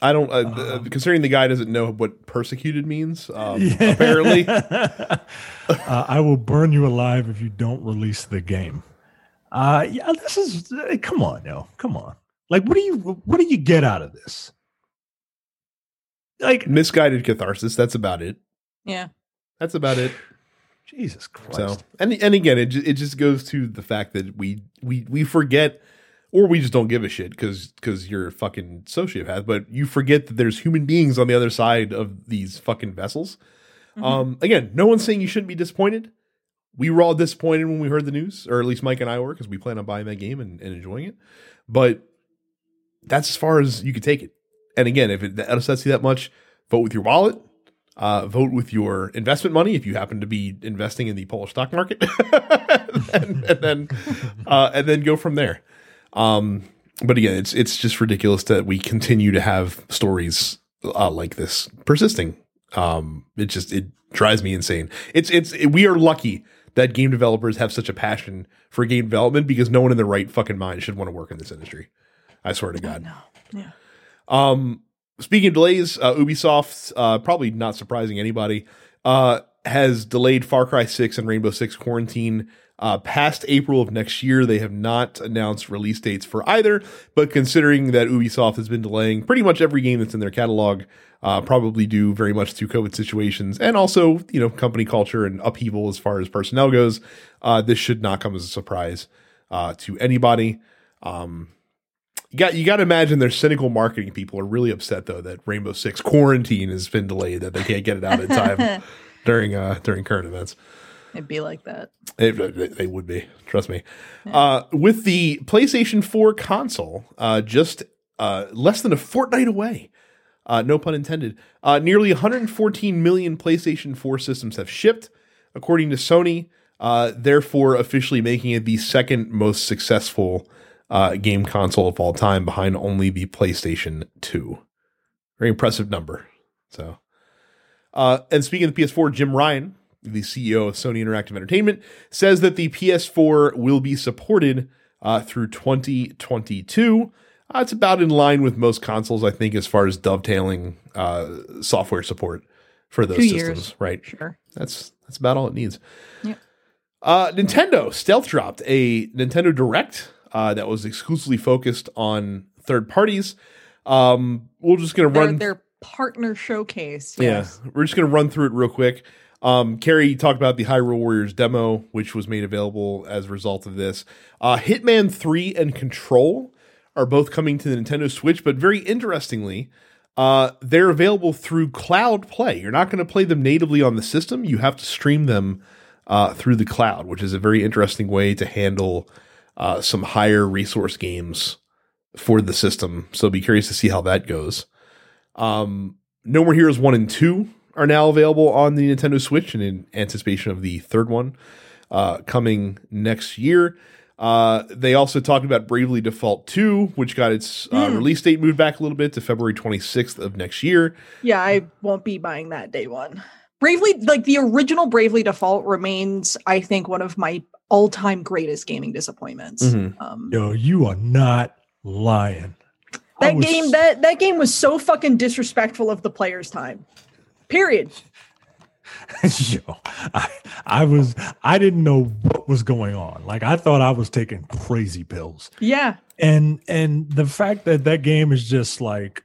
I don't. Uh, uh, considering the guy doesn't know what persecuted means, um, apparently. uh, I will burn you alive if you don't release the game. Uh, yeah, this is uh, come on now, come on. Like, what do you what do you get out of this? Like, misguided catharsis. That's about it. yeah, That's about it. Jesus Christ! So and and again, it it just goes to the fact that we we we forget, or we just don't give a shit because because you're a fucking sociopath. But you forget that there's human beings on the other side of these fucking vessels. Um, again, no one's saying you shouldn't be disappointed. We were all disappointed when we heard the news, or at least Mike and I were, because we plan on buying that game and, and enjoying it. But that's as far as you could take it. And again, if it upsets you that much, vote with your wallet. Uh, vote with your investment money if you happen to be investing in the Polish stock market, and, and then uh, and then go from there. Um, but again, it's it's just ridiculous that we continue to have stories uh, like this persisting. Um, it just it drives me insane. It's it's we are lucky that game developers have such a passion for game development because no one in their right fucking mind should want to work in this industry. I swear to God. no, yeah. Um, speaking of delays, uh, Ubisoft, uh, probably not surprising anybody, uh, has delayed Far Cry 6 and Rainbow Six Quarantine uh, past April of next year. They have not announced release dates for either, but considering that Ubisoft has been delaying pretty much every game that's in their catalog, uh, probably due very much to COVID situations and also, you know, company culture and upheaval as far as personnel goes, uh, this should not come as a surprise uh, to anybody. Um, you got you got to imagine their cynical marketing people are really upset though that Rainbow Six Quarantine has been delayed that they can't get it out in time during uh during current events. It'd be like that. It, they would be, trust me. Uh, with the PlayStation 4 console, uh, just uh, less than a fortnight away, uh, no pun intended, uh, nearly 114 million PlayStation 4 systems have shipped, according to Sony, uh, therefore officially making it the second most successful uh, game console of all time, behind only the PlayStation 2. Very impressive number. So, uh, and speaking of the PS4, Jim Ryan, the CEO of Sony Interactive Entertainment, says that the PS4 will be supported uh, through 2022. Uh, it's about in line with most consoles, I think, as far as dovetailing uh, software support for those Two systems. years. Right. Sure. That's that's about all it needs. Yep. Uh, Nintendo stealth dropped a Nintendo Direct uh, that was exclusively focused on third parties. Um, we're just gonna run. their partner showcase. Yeah, Yes. we're just gonna run through it real quick. Um, Carrie talked about the Hyrule Warriors demo, which was made available as a result of this. Uh, Hitman Three and Control are both coming to the Nintendo Switch, but very interestingly, uh, they're available through Cloud Play. You're not going to play them natively on the system. You have to stream them uh, through the cloud, which is a very interesting way to handle uh, some higher resource games for the system. So be curious to see how that goes. Um, no More Heroes 1 and 2 are now available on the Nintendo Switch and in anticipation of the third one uh, coming next year. Uh, they also talked about Bravely Default 2, which got its uh, Hmm. release date moved back a little bit to February 26th of next year. Yeah, I won't be buying that day one. Bravely, like the original Bravely Default remains, I think, one of my all-time greatest gaming disappointments. Mhm. Um, Yo, you are not lying. That was- game, that that game was so fucking disrespectful of the player's time. Period. Yo, I, I was I didn't know what was going on. Like I thought I was taking crazy pills. Yeah, And and the fact that that game is just like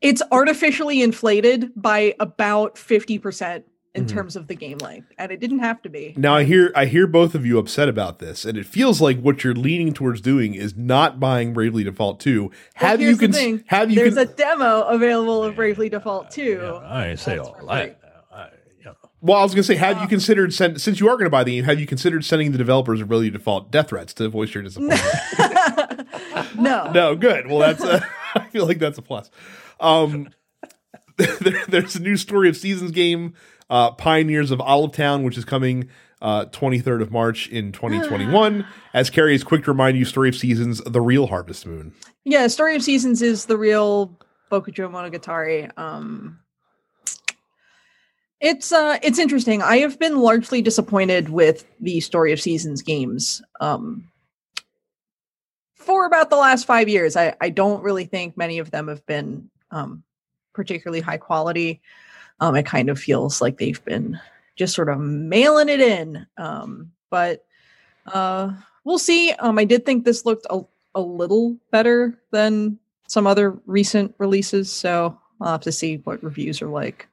it's artificially inflated by about fifty percent in Mhm. terms of the game length, and it didn't have to be. Now I hear I hear both of you upset about this, and it feels like what you're leaning towards doing is not buying Bravely Default 2. Well, Have you here's the cons- thing. have you There's con- a demo available of Bravely Default 2. yeah, I say That's all that. I, you. Well, I was going to say, have you Uh, considered send, since you are going to buy the game, have you considered sending the developers of Bravely Default death threats to voice your disappointment? no. no, good. Well, that's a, I feel like that's a plus. Um, there, there's a new story of seasons game, uh, Pioneers of Olive Town, which is coming uh, 23rd of March in 2021. As Carrie is quick to remind you, Story of Seasons, the real Harvest Moon. Yeah, Story of Seasons is the real Bokujo Monogatari. Um it's uh it's interesting. I have been largely disappointed with the Story of Seasons games. Um for about the last five years. I, I don't really think many of them have been um particularly high quality. Um it kind of feels like they've been just sort of mailing it in. Um but uh we'll see. Um I did think this looked a a little better than some other recent releases. So I'll have to see what reviews are like.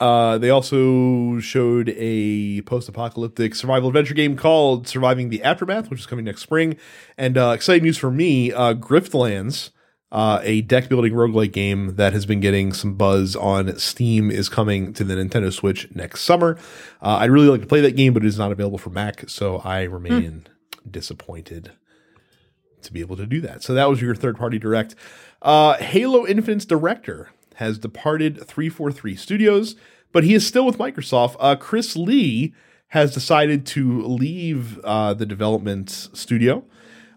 Uh, they also showed a post-apocalyptic survival adventure game called Surviving the Aftermath, which is coming next spring. And uh, exciting news for me, uh, Griftlands, uh, a deck-building roguelike game that has been getting some buzz on Steam, is coming to the Nintendo Switch next summer. Uh, I'd really like to play that game, but it is not available for Mac, so I remain disappointed to be able to do that. So that was your third-party direct. Uh, Halo Infinite's director has departed 343 Studios, but he is still with Microsoft. Uh, Chris Lee has decided to leave uh, the development studio.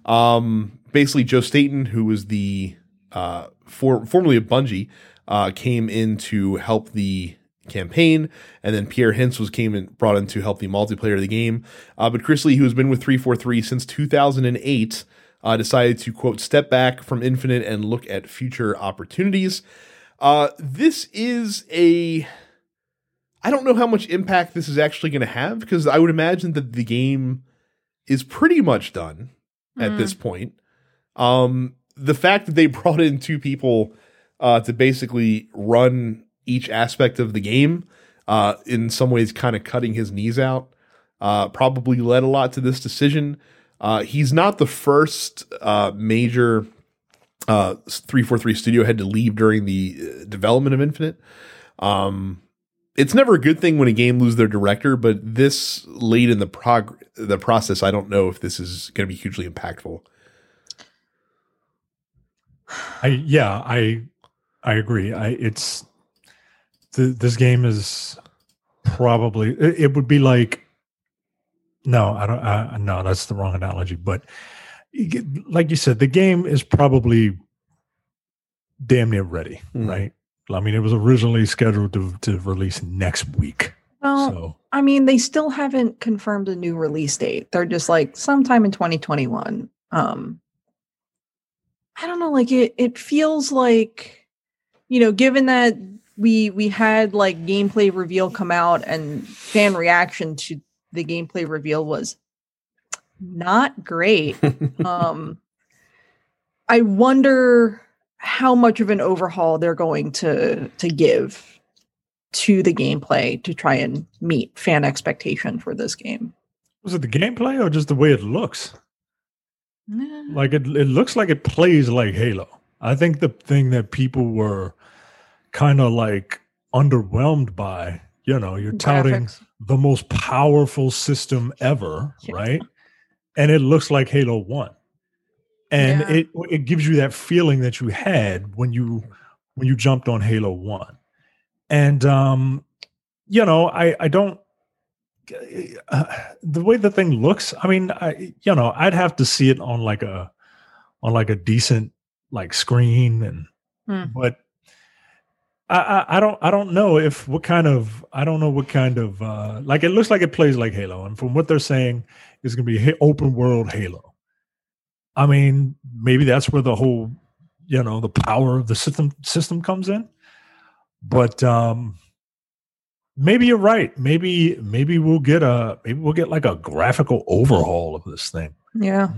Um, basically, Joe Staten, who was the uh, for, formerly of Bungie, uh, came in to help the campaign, and then Pierre Hintze was came and brought in to help the multiplayer of the game. Uh, but Chris Lee, who has been with 343 since 2008, uh, decided to quote step back from Infinite and look at future opportunities. Uh, this is a. I don't know how much impact this is actually going to have because I would imagine that the game is pretty much done at Mm. this point. Um, the fact that they brought in two people uh, to basically run each aspect of the game, uh, in some ways, kind of cutting his knees out, uh, probably led a lot to this decision. Uh, he's not the first uh, major uh 343 studio had to leave during the development of infinite um it's never a good thing when a game loses their director but this late in the prog the process i don't know if this is going to be hugely impactful I yeah, I I agree. I it's th- this game is probably it, it would be like no, I don't. Uh, no, that's the wrong analogy. But like you said, the game is probably damn near ready, Mhm. right? I mean, it was originally scheduled to, to release next week. Well, so I mean, they still haven't confirmed a new release date. They're just like sometime in 2021. Um I don't know, like it it feels like you know, given that we we had like gameplay reveal come out and fan reaction to the gameplay reveal was not great. um I wonder how much of an overhaul they're going to to give to the gameplay to try and meet fan expectation for this game. was it the gameplay or just the way it looks? Like it, it looks like it plays like Halo. I think the thing that people were kind of like underwhelmed by, you know, you're touting Graphics. the most powerful system ever, Yeah. right? And it looks like Halo 1. And Yeah. it it gives you that feeling that you had when you when you jumped on Halo 1. And um you know, I I don't uh, the way the thing looks, I mean, I you know, I'd have to see it on like a on like a decent like screen and Hmm. but I, I I don't I don't know if what kind of I don't know what kind of uh like it looks like it plays like Halo and from what they're saying it's gonna be open world Halo. I mean maybe that's where the whole you know the power of the system system comes in, but um maybe you're right. Maybe maybe we'll get a maybe we'll get like a graphical overhaul of this thing. Yeah.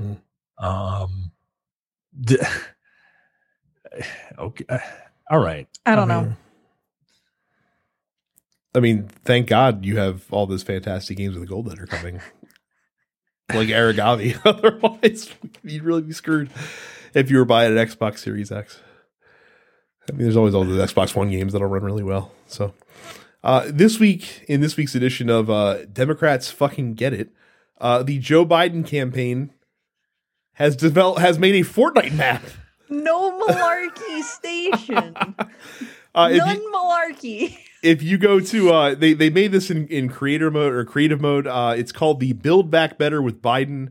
Um, d- okay, uh, all right. I don't mean, know. I mean, thank God you have all those fantastic games with the gold that are coming. like Aragami. Otherwise, you'd really be screwed if you were buying an Xbox Series X. I mean, there's always all the Xbox One games that'll run really well. So, uh, this week, in this week's edition of uh, Democrats Fucking Get It, uh, the Joe Biden campaign has developed has made a Fortnite map. No malarkey station. Uh, None you, malarkey. if you go to uh they they made this in in creator mode or creative mode uh it's called the build back better with biden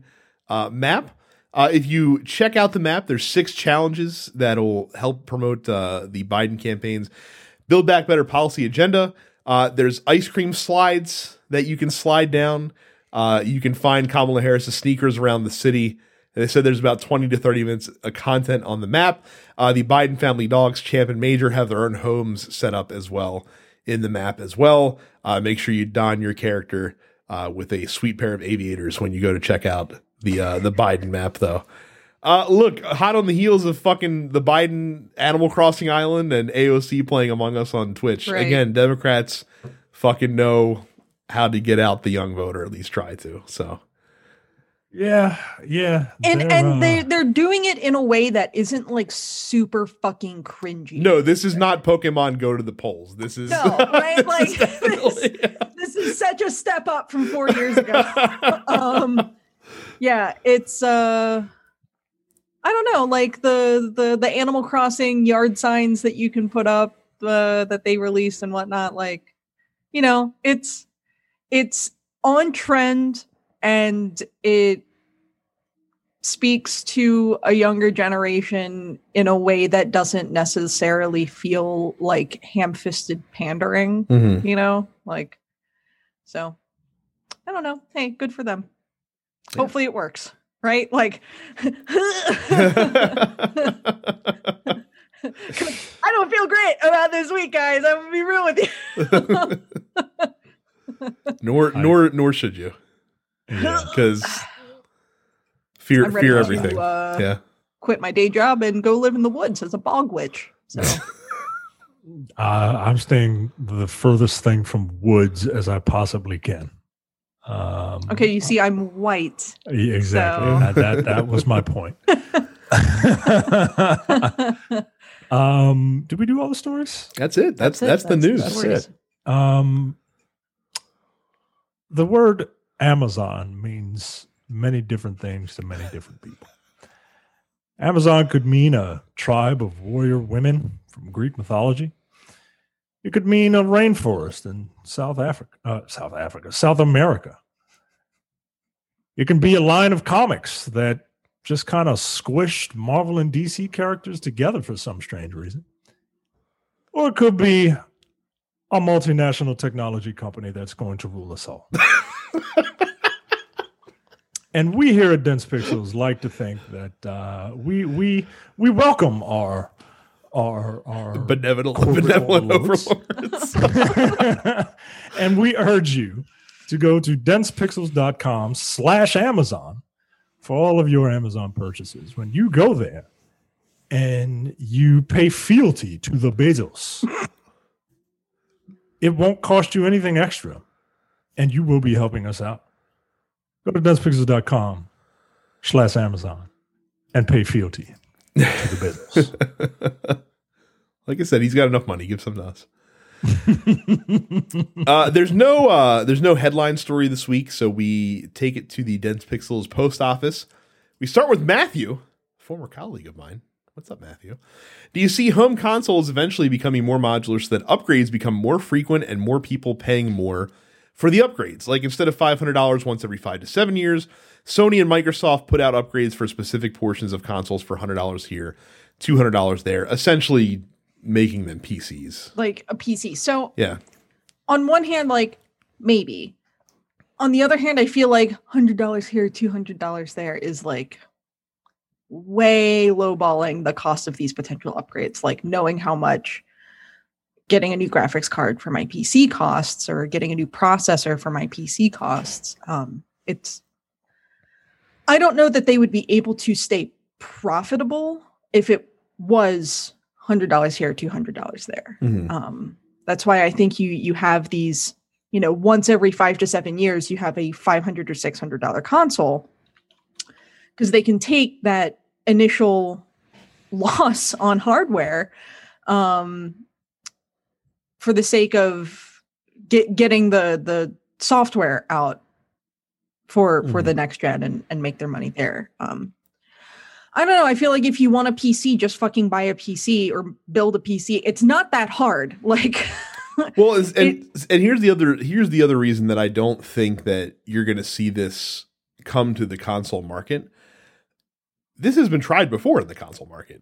uh map uh if you check out the map there's six challenges that'll help promote uh the biden campaigns build back better policy agenda uh there's ice cream slides that you can slide down uh you can find kamala harris's sneakers around the city they said there's about 20 to 30 minutes of content on the map. Uh, the Biden family dogs, Champ and Major, have their own homes set up as well in the map as well. Uh, make sure you don your character uh, with a sweet pair of aviators when you go to check out the uh, the Biden map, though. Uh, look, hot on the heels of fucking the Biden Animal Crossing Island and AOC playing Among Us on Twitch. Right. Again, Democrats fucking know how to get out the young voter, at least try to. So Yeah, yeah. And they're, and uh, they they're doing it in a way that isn't like super fucking cringy. No, this is not Pokemon Go to the polls. This is No, right? Like, this is definitely- This is such a step up from four years ago. um yeah it's uh i don't know like the the the animal crossing yard signs that you can put up uh, that they released and whatnot like you know it's it's on trend and it speaks to a younger generation in a way that doesn't necessarily feel like ham-fisted pandering Mhm. you know like so i don't know hey good for them Yeah. hopefully it works right like i don't feel great about this week guys i'm gonna be real with you nor nor nor should you, yeah. because fear I'm ready fear to, everything. uh, yeah, quit my day job and go live in the woods as a bog witch so Uh, I'm staying the furthest thing from woods as I possibly can. Um, okay you see i'm white exactly. so- That, that that was my point. um, did we do all the stories? that's it. That's that's, it. the news. That's it. Um, the word Amazon means many different things to many different people. Amazon could mean a tribe of warrior women from Greek mythology. It could mean a rainforest in South Africa, uh, South Africa, South America. It can be a line of comics that just kind of squished Marvel and DC characters together for some strange reason. Or it could be a multinational technology company that's going to rule us all. and we here at Dense Pixels like to think that uh, we we we welcome our our our benevolent, benevolent overlords. overlords. and we urge you to go to densepixels.com slash Amazon for all of your Amazon purchases. When you go there and you pay fealty to the Bezos, it won't cost you anything extra and you will be helping us out. Go to densepixels.com slash Amazon and pay fealty to the Bezos. like I said, he's got enough money. Give some to us. uh, there's no uh, there's no headline story this week, so we take it to the Dense Pixels post office. We start with Matthew, former colleague of mine. What's up, Matthew? Do you see home consoles eventually becoming more modular so that upgrades become more frequent and more people paying more for the upgrades? Like instead of $500 once every five to seven years, Sony and Microsoft put out upgrades for specific portions of consoles for $100 here, $200 there, essentially making them PCs. like a PC. So Yeah. on one hand, like maybe. On the other hand, I feel like hundred dollars here, two hundred dollars there is like way lowballing the cost of these potential upgrades. Like knowing how much getting a new graphics card for my PC costs or getting a new processor for my PC costs. Um, it's I don't know that they would be able to stay profitable if it was hundred dollars here, two hundred dollars there. Mhm. Um, that's why I think you you have these, you know, once every five to seven years, you have a five hundred or six hundred dollar console because they can take that initial loss on hardware um, for the sake of get, getting the the software out for for the next gen and and make their money there. Um, I don't know. I feel like if you want a PC, just fucking buy a PC or build a PC. It's not that hard. Like, Well, and and here's the other here's the other reason that I don't think that you're going to see this come to the console market. This has been tried before in the console market.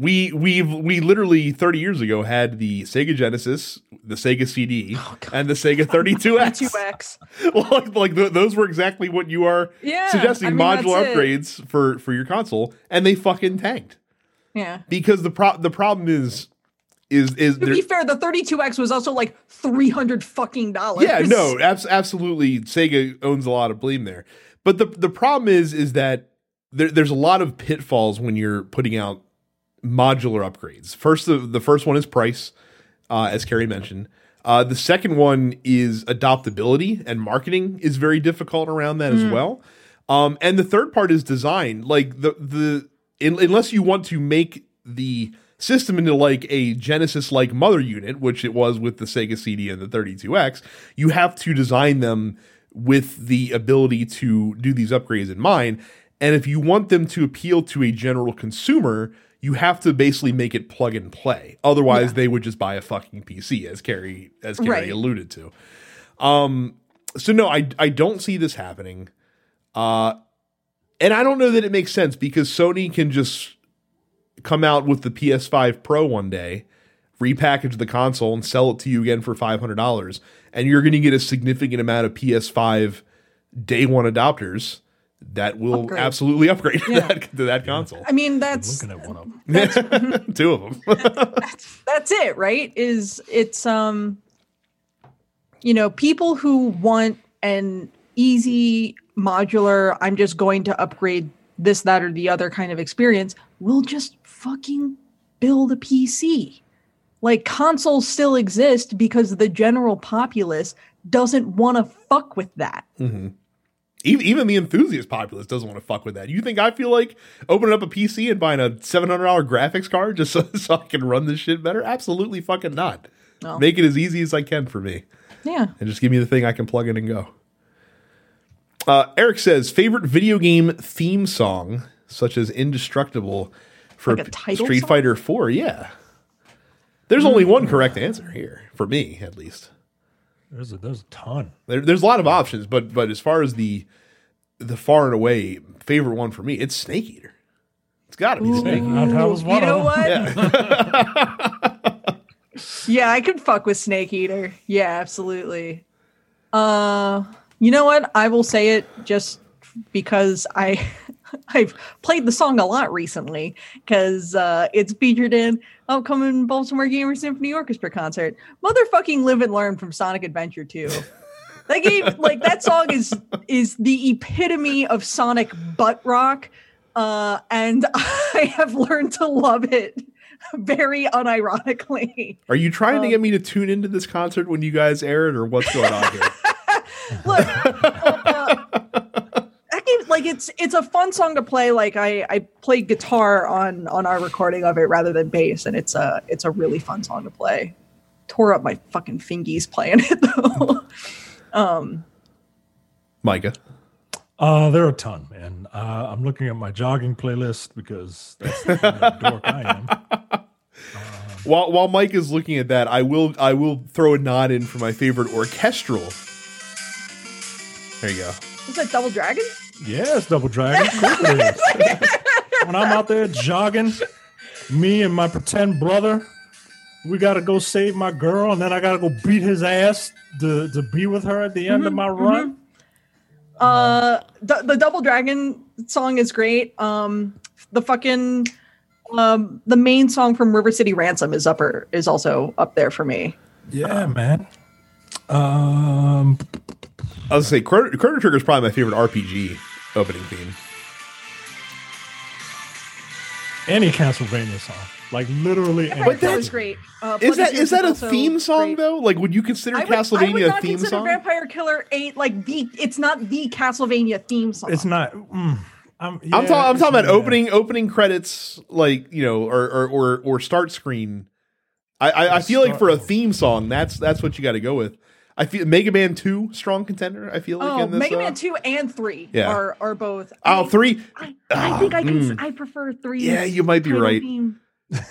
We we've we literally 30 years ago had the Sega Genesis, the Sega CD, Oh, and the Sega 32X. 2x. well, like, like th- those were exactly what you are Yeah. suggesting I mean, modular that's it. upgrades for for your console, and they fucking tanked Yeah. because the pro- the problem is is is To there- be fair, the 32X was also like 300 fucking dollars. Yeah, no, abs- absolutely. Sega owns a lot of blame there, but the the problem is is that there, there's a lot of pitfalls when you're putting out modular upgrades. First, the, the first one is price, uh, as Carrie mentioned. Uh, the second one is adoptability and marketing is very difficult around that as well. Um, and the third part is design. Like the the in, unless you want to make the system into like a Genesis like mother unit, which it was with the Sega CD and the 32X, you have to design them with the ability to do these upgrades in mind. And if you want them to appeal to a general consumer, you have to basically make it plug and play. Otherwise, they would just buy a fucking PC, as Carrie as Carrie Right. alluded to. Um, so no, I I don't see this happening. Uh, and I don't know that it makes sense because Sony can just come out with the PS5 Pro one day, repackage the console, and sell it to you again for five hundred dollars, and you're going to get a significant amount of PS5 day one adopters that will Upgrade. absolutely upgrade to, Yeah. that, to that console. I mean, I'm that's looking at one of them. Two of them. that's it, right? Is it's um you know, people who want an easy modular, I'm just going to upgrade this, that, or the other kind of experience, will just fucking build a PC. Like consoles still exist because the general populace doesn't want to fuck with that. Even, even the enthusiast populace doesn't want to fuck with that. You think I feel like opening up a PC and buying a seven hundred dollar graphics card just so, so I can run this shit better? Absolutely fucking not. No. Make it as easy as I can for me, Yeah. and just give me the thing I can plug in and go. Uh, Eric says favorite video game theme song, such as "Indestructible" for Like Street song? Fighter Four. Yeah, there's only one correct answer here for me, at least. There's a there's a ton. There, there's a lot of options, but but as far as the the far and away favorite one for me, it's Snake Eater. It's got to be Snake Eater. That was one you know of what? Yeah. Yeah, I could fuck with Snake Eater. Yeah, absolutely. Uh, you know what? I will say it just because I I've played the song a lot recently because uh, it's featured in upcoming Baltimore Gamer Symphony Orchestra concert. Motherfucking live and learn from Sonic Adventure 2. That game, like that song is is the epitome of Sonic butt rock. Uh, and I have learned to love it very unironically. Are you trying to Um, get me to tune into this concert when you guys air it, or what's going on here? Look, like it's it's a fun song to play. Like I I played guitar on on our recording of it rather than bass, and it's a it's a really fun song to play. Tore up my fucking fingies playing it though. um, Micah. Uh, there are a ton, man. Uh, I'm looking at my jogging playlist because that's the kind of dork I am. While while Mike is looking at that, I will I will throw a nod in for my favorite orchestral. There you go. is that Double Dragon? Yes, Double Dragon. Of course it is. when I'm out there jogging, me and my pretend brother, we got to go save my girl, and then I got to go beat his ass to, to be with her at the end of my run. Uh, the, the Double Dragon song is great. Um, the fucking um the main song from River City Ransom is upper is also up there for me. Yeah, man. Um, I was gonna say Chrono, Chrono Trigger is probably my favorite RPG opening theme. any Castlevania song, like literally. Any But that that's- was great. Uh, Is that is that a theme song great. though? Like, would you consider I would, I would Castlevania a not theme consider song? Vampire Killer Eight like the. It's not the Castlevania theme song. It's not. Mm, I'm, I'm yeah, talking. I'm talking about not. opening opening credits, like you know, or or or, or start screen. I I, I feel like for a theme song, that's that's what you got to go with. I feel Mega Man Two strong contender. I feel like Oh, in this. Mega uh, Man Two and Three Yeah. are are both. Oh, I- three. I, I think I can. Mm. I prefer three. Yeah, you might be right.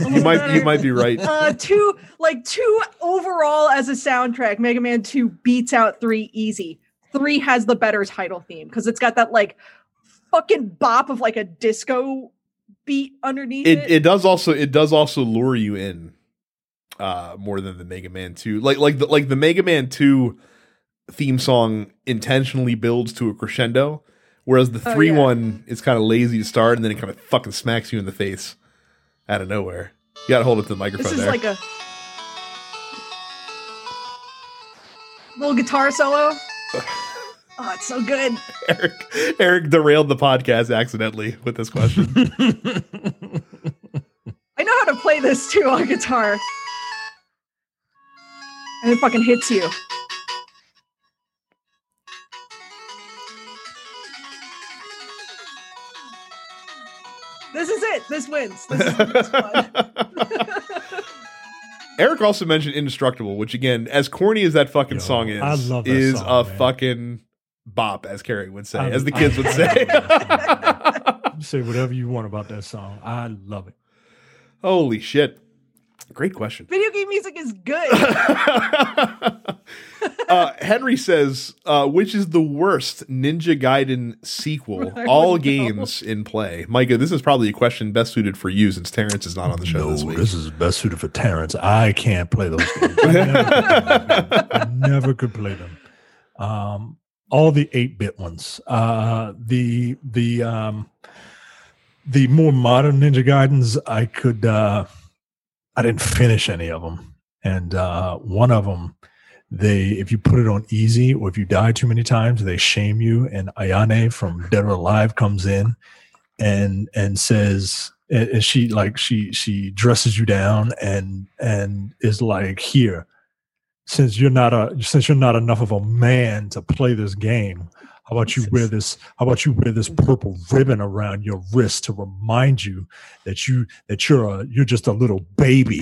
You might you might be right. uh two like two overall as a soundtrack mega man 2 beats out 3 easy 3 has the better title theme because it's got that like fucking bop of like a disco beat underneath it, It it does also it does also lure you in, uh, more than the Mega Man Two. Like like the like the Mega Man Two theme song intentionally builds to a crescendo, whereas the Oh, three yeah. one is kind of lazy to start and then it kind of fucking smacks you in the face out of nowhere. You gotta hold it to the microphone this is there. like a little guitar solo oh it's so good Eric Eric derailed the podcast accidentally with this question. i know how to play this too on guitar and it fucking hits you This is it. This wins. This is the best one. Eric also mentioned Indestructible, which again, as corny as that fucking Yo, song is, I love that is song, a man. fucking bop, as Carrie would say, I- as the I- kids would I say. Say whatever you want about that song. I love it. Holy shit. Great question. Video game music is good. uh, Henry says, uh, which is the worst Ninja Gaiden sequel? All wouldn't know. games in play. Micah, this is probably a question best suited for you since Terrence is not on the show no, this week. this is best suited for Terrence. I can't play those games. I never, could play them. I never could play them. Um, all the eight bit ones. Uh, the the um, the more modern Ninja Gaidens, I could. Uh, I didn't finish any of them, and uh, one of them, they if you put it on easy or if you die too many times, they shame you. And Ayane from Dead or Alive comes in and and says and she like she she dresses you down and and is like here since you're not a since you're not enough of a man to play this game how about you wear this how about you wear this purple ribbon around your wrist to remind you that you that you're a you're just a little baby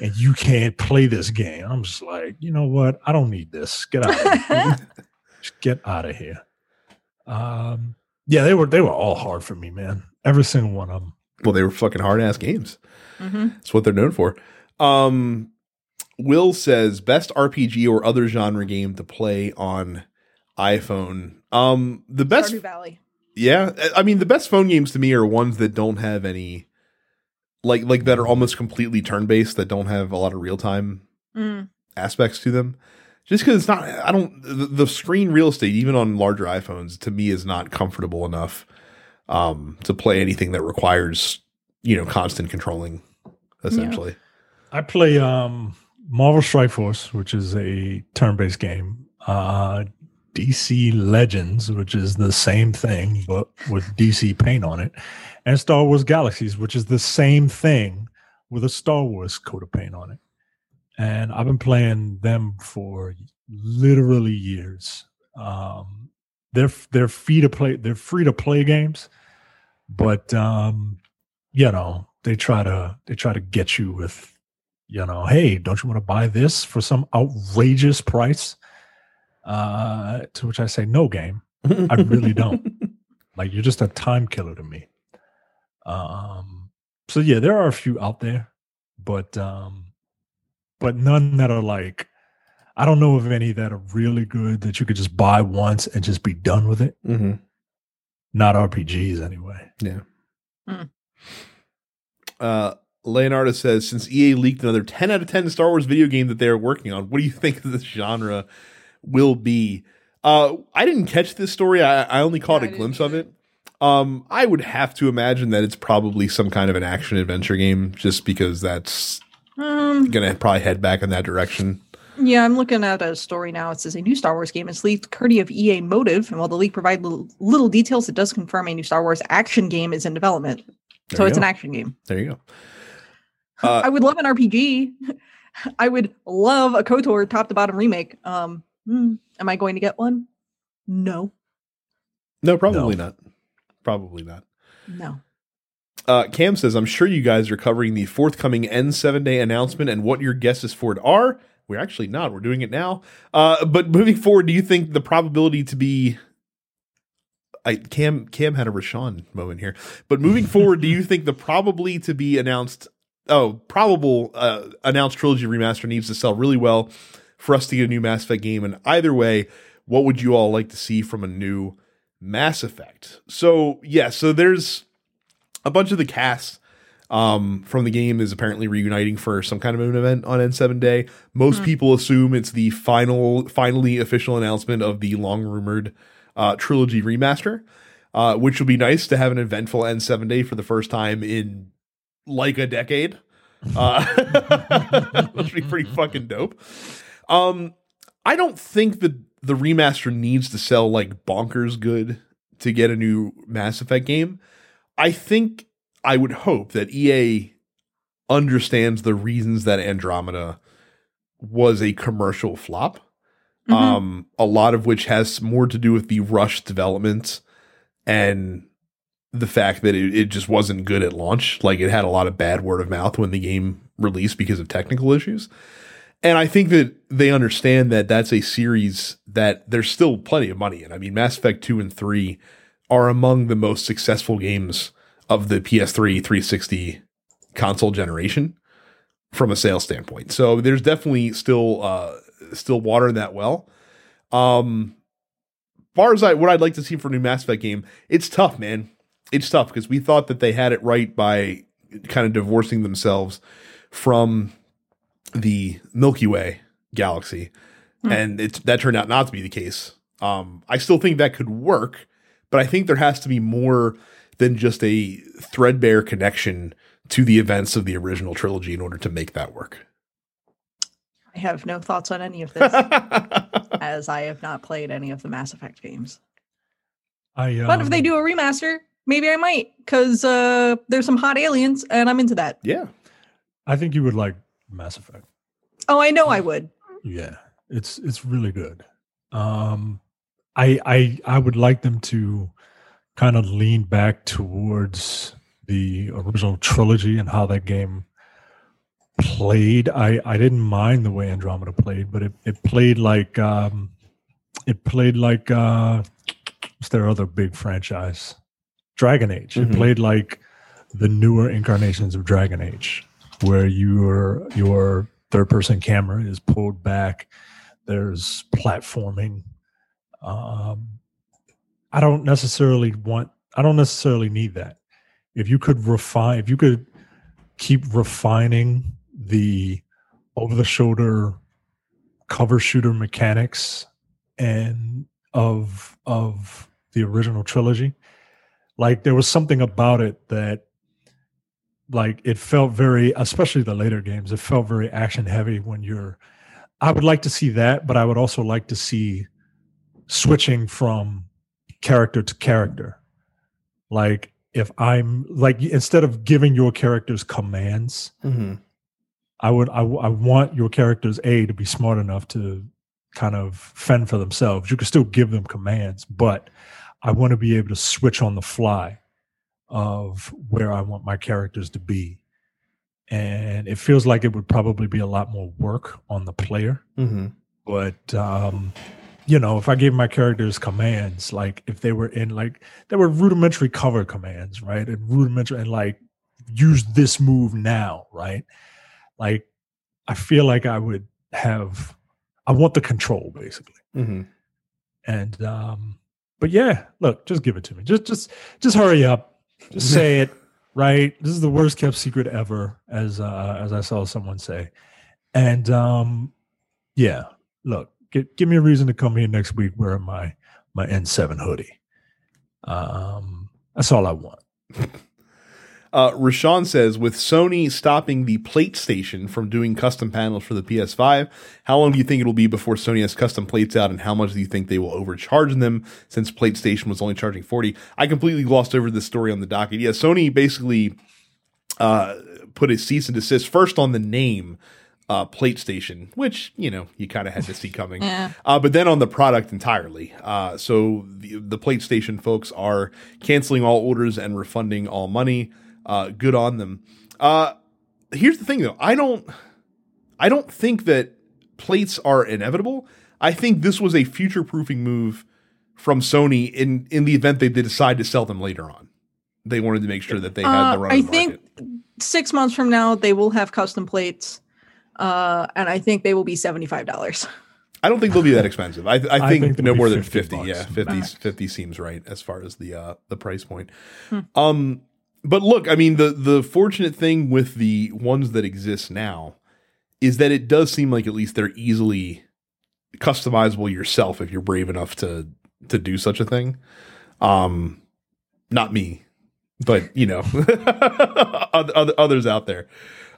and you can't play this game? I'm just like you know what? I don't need this. Get out of here just get out of here. Um yeah they were they were all hard for me man. Every single one of them Well, they were fucking hard ass games. Mhm. That's what they're known for. Um, Will says best RPG or other genre game to play on iPhone. Um, the best, Stardew Valley. yeah. I mean, the best phone games to me are ones that don't have any, like, like that are almost completely turn based that don't have a lot of real time Mm. aspects to them. Just because it's not, I don't. The, the screen real estate, even on larger iPhones, to me is not comfortable enough um, to play anything that requires, you know, constant controlling. Essentially, I play um, Marvel Strike Force, which is a turn-based game. Uh, DC Legends, which is the same thing but with DC paint on it, and Star Wars Galaxies, which is the same thing with a Star Wars coat of paint on it. And I've been playing them for literally years. Um, they're they're free to play. They're free to play games, but um, you know they try to they try to get you with you know hey don't you want to buy this for some outrageous price uh to which i say no game I really don't. like you're just a time killer to me um so yeah there are a few out there but um but none that are like i don't know of any that are really good that you could just buy once and just be done with it Mm-hmm. not rpgs anyway Yeah. Uh, Leonardo says, since EA leaked another 10 out of 10 Star Wars video game that they are working on, what do you think of this genre will be? Uh, I didn't catch this story. I, I only caught Yeah, a glimpse of it. Um, I would have to imagine that it's probably some kind of an action adventure game, just because that's Um, gonna probably head back in that direction. yeah, I'm looking at a story now. It says a new Star Wars game is leaked courtesy of EA Motive, and while the leak provides little, little details, it does confirm a new Star Wars action game is in development. There so it's go. an action game. There you go. Uh, I would love an RPG. I would love a KOTOR top to bottom remake. Um, hmm, am I going to get one? No, no, probably not. Probably not. no. Uh, Cam says, I'm sure you guys are covering the forthcoming N7 day announcement and what your guesses for it are. We're actually not. We're doing it now. Uh, but moving forward, do you think the probability to be. I, Cam Cam had a Rashawn moment here, but moving forward, do you think the probably to be announced, oh, probable uh, announced trilogy remaster needs to sell really well for us to get a new Mass Effect game? And either way, what would you all like to see from a new Mass Effect? So yeah, so there's a bunch of the cast um, from the game is apparently reuniting for some kind of an event on N7 Day. Most people assume it's the final, finally official announcement of the long rumored uh, trilogy remaster, uh, which will be nice to have an eventful N7 Day for the first time in like a decade. Uh, which would be pretty fucking dope. Um, I don't think that the remaster needs to sell like bonkers good to get a new Mass Effect game. I think I would hope that EA understands the reasons that Andromeda was a commercial flop. Mhm. Um, a lot of which has more to do with the rushed development and the fact that it, it just wasn't good at launch. Like it had a lot of bad word of mouth when the game released because of technical issues. And I think that they understand that that's a series that there's still plenty of money in. I mean, Mass Effect 2 and 3 are among the most successful games of the PS3 360 console generation from a sales standpoint. So there's definitely still uh still water in that well. Um far as I what I'd like to see for a new Mass Effect game, it's tough, man. It's tough because we thought that they had it right by kind of divorcing themselves from the Milky Way galaxy. Hmm. And it's that turned out not to be the case. Um I still think that could work, but I think there has to be more than just a threadbare connection to the events of the original trilogy in order to make that work. I have no thoughts on any of this, as I have not played any of the Mass Effect games. I, um, But if they do a remaster, maybe I might, because uh, there's some hot aliens, and I'm into that. yeah. I think you would like Mass Effect. Oh, I know I would. Yeah, it's it's really good. Um, I I I would like them to kind of lean back towards the original trilogy and how that game played. I I didn't mind the way Andromeda played, but it it played like um, it played like uh, what's their other big franchise, Dragon Age. It played like the newer incarnations of Dragon Age, where your your third person camera is pulled back. There's platforming. Um, I don't necessarily want. I don't necessarily need that. If you could refine, if you could keep refining the over the shoulder cover shooter mechanics and of of the original trilogy like there was something about it that like it felt very especially the later games it felt very action heavy when you're i would like to see that but i would also like to see switching from character to character like if i'm like instead of giving your characters commands Mm-hmm. I would I, I want your characters a to be smart enough to kind of fend for themselves. You can still give them commands, but I want to be able to switch on the fly of where I want my characters to be. And it feels like it would probably be a lot more work on the player. Mm-hmm. But um, you know, if I gave my characters commands, like if they were in like they were rudimentary cover commands, right? And rudimentary and like use this move now, right? Like I feel like I would have I want the control basically. Mm-hmm. And um but yeah, look, just give it to me. Just just just hurry up. Just say it, right? This is the worst kept secret ever as uh as I saw someone say. And um yeah, look, give, give me a reason to come here next week wearing my my N7 hoodie. Um that's all I want. Uh, Rashawn says, with Sony stopping the PlateStation from doing custom panels for the PS5, how long do you think it'll be before Sony has custom plates out, and how much do you think they will overcharge them since PlateStation was only charging 40? I completely glossed over this story on the docket. Yeah, Sony basically uh, put a cease and desist first on the name uh, PlateStation, which, you know, you kind of had to see coming. Yeah. Uh, but then on the product entirely. Uh, so the, the PlateStation folks are canceling all orders and refunding all money. Uh, good on them. Uh, here's the thing though. I don't, I don't think that plates are inevitable. I think this was a future proofing move from Sony in, in the event they did decide to sell them later on. They wanted to make sure that they had Uh, the run. I of think market. six months from now they will have custom plates, uh, and I think they will be seventy five dollars. I don't think they'll be that expensive. I, I, think, I think no be more than 50 50. Yeah, bucks 50, 50 seems right as far as the uh, the price point. Hmm. Um, but look, I mean, the the fortunate thing with the ones that exist now is that it does seem like at least they're easily customizable yourself if you're brave enough to to do such a thing. Um, not me, but you know, other, other- others out there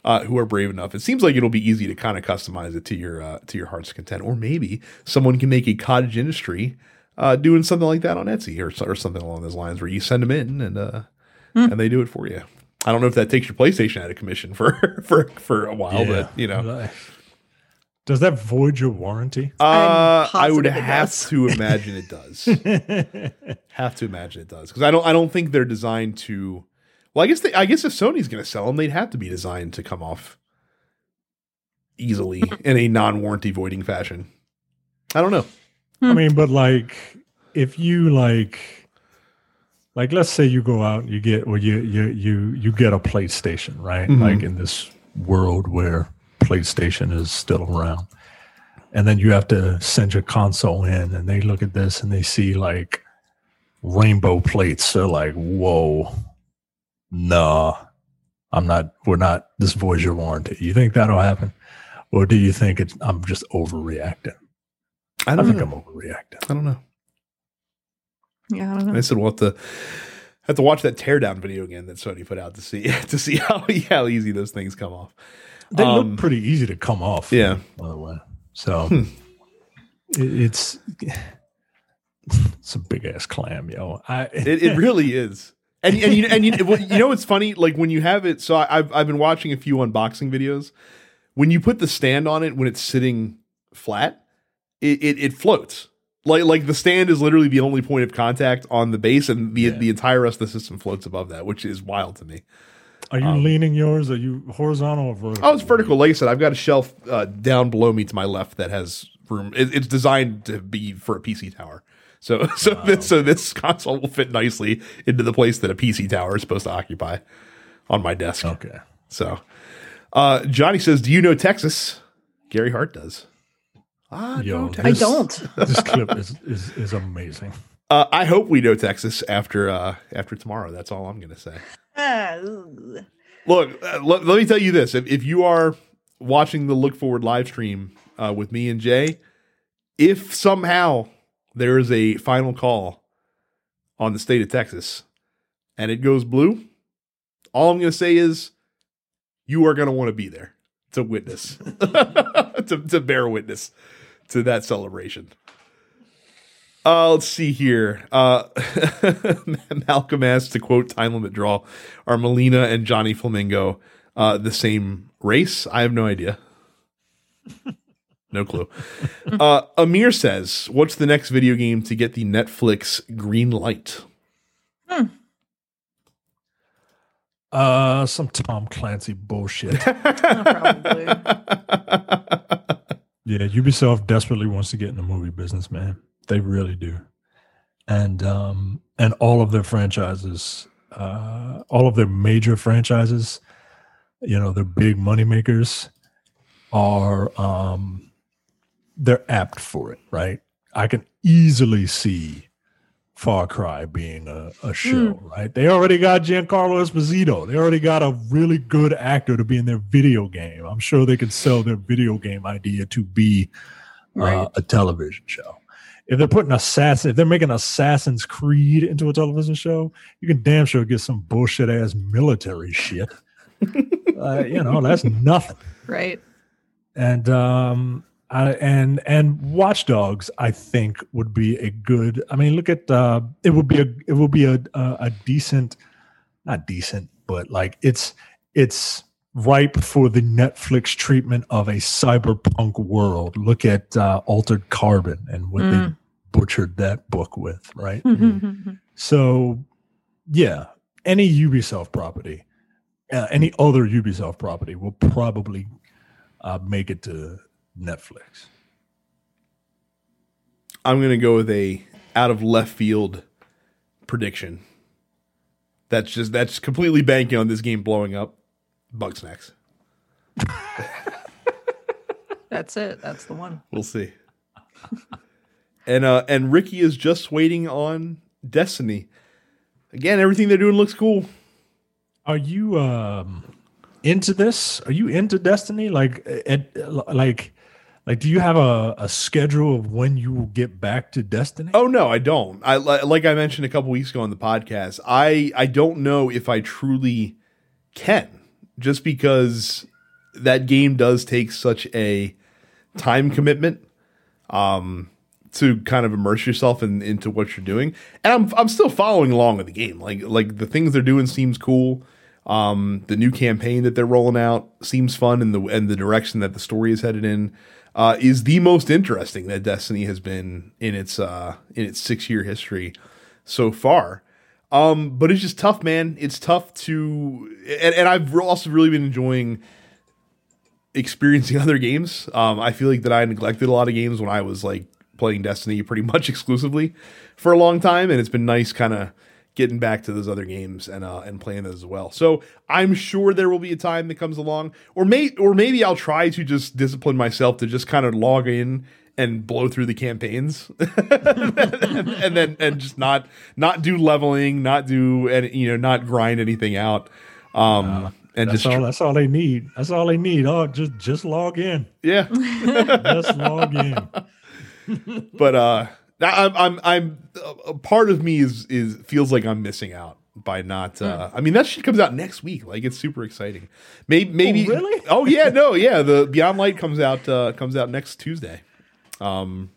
uh, who are brave enough. It seems like it'll be easy to kind of customize it to your uh, to your heart's content, or maybe someone can make a cottage industry uh, doing something like that on Etsy or or something along those lines, where you send them in and uh, Hmm. and they do it for you. I don't know if that takes your PlayStation out of commission for for for a while, but you know, Does that void your warranty? uh, I would positive it have does. to imagine it does. have to imagine it does because I don't I don't think they're designed to. Well, I guess they, I guess if Sony's going to sell them, they'd have to be designed to come off easily hmm. in a non-warranty voiding fashion. I don't know. Hmm. I mean, but like, if you like, like, let's say you go out and you get, or you you you you get a PlayStation, right? Mhm. Like in this world where PlayStation is still around, and then you have to send your console in, and they look at this and they see like rainbow plates. They're like, "Whoa, nah, I'm not. We're not. This voids your warranty." You think that'll happen, or do you think it's? I'm just overreacting. I I don't think know. I'm overreacting. I don't know. Yeah, I don't know. I said we'll have to have to watch that teardown video again that Sony put out to see to see how how easy those things come off. They Um, look pretty easy to come off. Yeah. By the way, so Hmm. it, it's it's a big ass clam, yo. I It, it really is. And and you and you, you know what's funny? Like when you have it. So I, I've I've been watching a few unboxing videos. When you put the stand on it when it's sitting flat, it it, it floats. Like like the stand is literally the only point of contact on the base, and the Yeah. the entire rest of the system floats above that, which is wild to me. are you um, leaning yours? Are you horizontal or vertical? Oh, it's vertical. Like I said, I've got a shelf uh, down below me to my left that has room. It, it's designed to be for a PC tower. So, so this, so this console will fit nicely into the place that a PC tower is supposed to occupy on my desk. Okay. So, uh, Johnny says, "Do you know Texas?" Gary Hart does. Ah, Yo, no I don't. this clip is, is is amazing. Uh, I hope we know Texas after uh, after tomorrow. That's all I'm going to say. Ah. Look, uh, let, let me tell you this: if, if you are watching the Look Forward live stream uh, with me and Jay, if somehow there is a final call on the state of Texas and it goes blue, all I'm going to say is you are going to want to be there to witness, to, to bear witness to that celebration. Uh, let's see here. Uh, Malcolm asks to quote Time Limit Draw, are Melina and Johnny Flamingo uh, the same race? I have no idea. No clue. Uh, Amir says, What's the next video game to get the Netflix green light? Hmm. Uh, some Tom Clancy bullshit. probably. Yeah, Ubisoft desperately wants to get in the movie business, man. They really do. And um and all of their franchises, uh all of their major franchises, you know, their big money makers are um they're apt for it, right? I can easily see Far Cry being a, a show, right? They already got Giancarlo Esposito. They already got a really good actor to be in their video game. I'm sure they could sell their video game idea to be uh, Right. a television show. If they're putting assassin, if they're making Assassin's Creed into a television show, you can damn sure get some bullshit ass military shit. uh, you know, that's nothing right. and um I, and and Watch Dogs I think would be a good I mean look at uh it would be a it would be a a, a decent not decent but like it's it's ripe for the Netflix treatment of a cyberpunk world look at uh Altered Carbon and what they Mm. butchered that book with right Mm-hmm. so, yeah, any Ubisoft property, uh, any other Ubisoft property will probably uh, make it to Netflix. I'm going to go with a out of left field prediction. That's just that's completely banking on this game blowing up. Bugsnax. That's it. That's the one. We'll see. and uh and Ricky is just waiting on Destiny. Again, everything they're doing looks cool. Are you um, into this? Are you into Destiny? Like, at, like, like, do you have a, a schedule of when you will get back to Destiny? Oh no, I don't. I like I mentioned a couple weeks ago on the podcast. I I don't know if I truly can, just because that game does take such a time commitment um to kind of immerse yourself in, into what you're doing. And I'm I'm still following along with the game. Like like the things they're doing seems cool. Um the new campaign that they're rolling out seems fun and the and the direction that the story is headed in uh is the most interesting that Destiny has been in its uh in its 6-year history so far. Um but it's just tough, man. It's tough to and, and I've also really been enjoying experiencing other games. Um, I feel like that I neglected a lot of games when I was like playing Destiny pretty much exclusively for a long time, and it's been nice kind of getting back to those other games and uh, and playing those as well. So I'm sure there will be a time that comes along, or may or maybe I'll try to just discipline myself to just kind of log in and blow through the campaigns and, and then and just not not do leveling not do and you know not grind anything out um and that's just all. That's all they need. That's all they need. Oh, just just log in. yeah Just log in. but uh I'm I'm I'm a part of me is is feels like I'm missing out by not uh I mean that shit comes out next week. Like it's super exciting. Maybe maybe really? oh yeah no yeah the Beyond Light comes out uh comes out next Tuesday. Um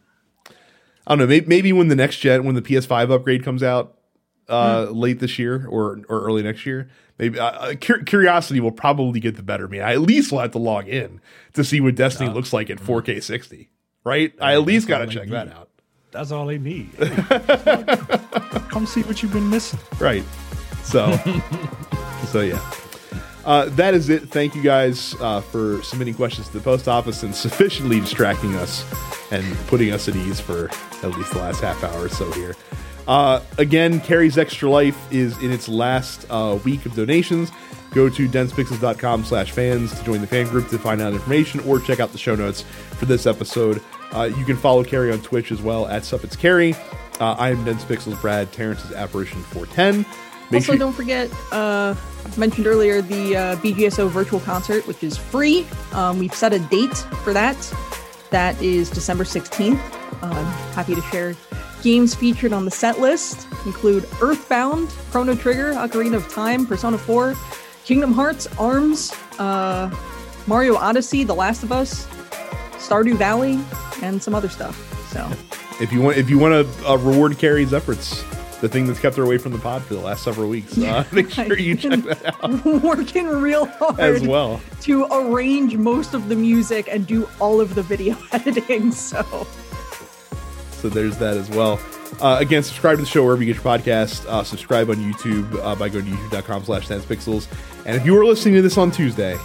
I don't know maybe, maybe when the next gen when the PS5 upgrade comes out uh late this year or or early next year maybe uh, uh, cur- curiosity will probably get the better of me. I at least will have to log in to see what Destiny looks like at 4K 60 right? I at least got to check that out That's all they need. Come see what you've been missing. right. So so yeah. Uh, that is it. Thank you guys uh, for submitting questions to the post office and sufficiently distracting us and putting us at ease for at least the last half hour or so here. Uh, again carrie's extra life is in its last uh, week of donations. Go to densepixels.com slash fans to join the fan group to find out information or check out the show notes for this episode Uh, you can follow Carrie on Twitch as well at Suppets Carrie. Uh, I am Dense Pixels Brad. Terrence is Apparition 410. Make also, sure- don't forget, uh, mentioned earlier, the uh, BGSO virtual concert, which is free. Um, we've set a date for that. That is December 16th. Um, happy to share games featured on the set list include Earthbound, Chrono Trigger, Ocarina of Time, Persona 4, Kingdom Hearts, ARMS, uh, Mario Odyssey, The Last of Us, Stardew Valley, and some other stuff. So, if you want if you want to uh, reward Carrie's efforts, the thing that's kept her away from the pod for the last several weeks, uh, make sure you check that out working real hard as well. to arrange most of the music and do all of the video editing. So, So there's that as well. Uh, again, subscribe to the show wherever you get your podcast. Uh, subscribe on YouTube uh, by going to youtube.com slash pixels. And if you are listening to this on Tuesday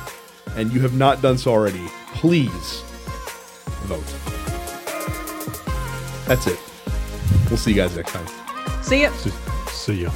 and you have not done so already, please vote. That's it. We'll see you guys next time. see ya. See, see ya.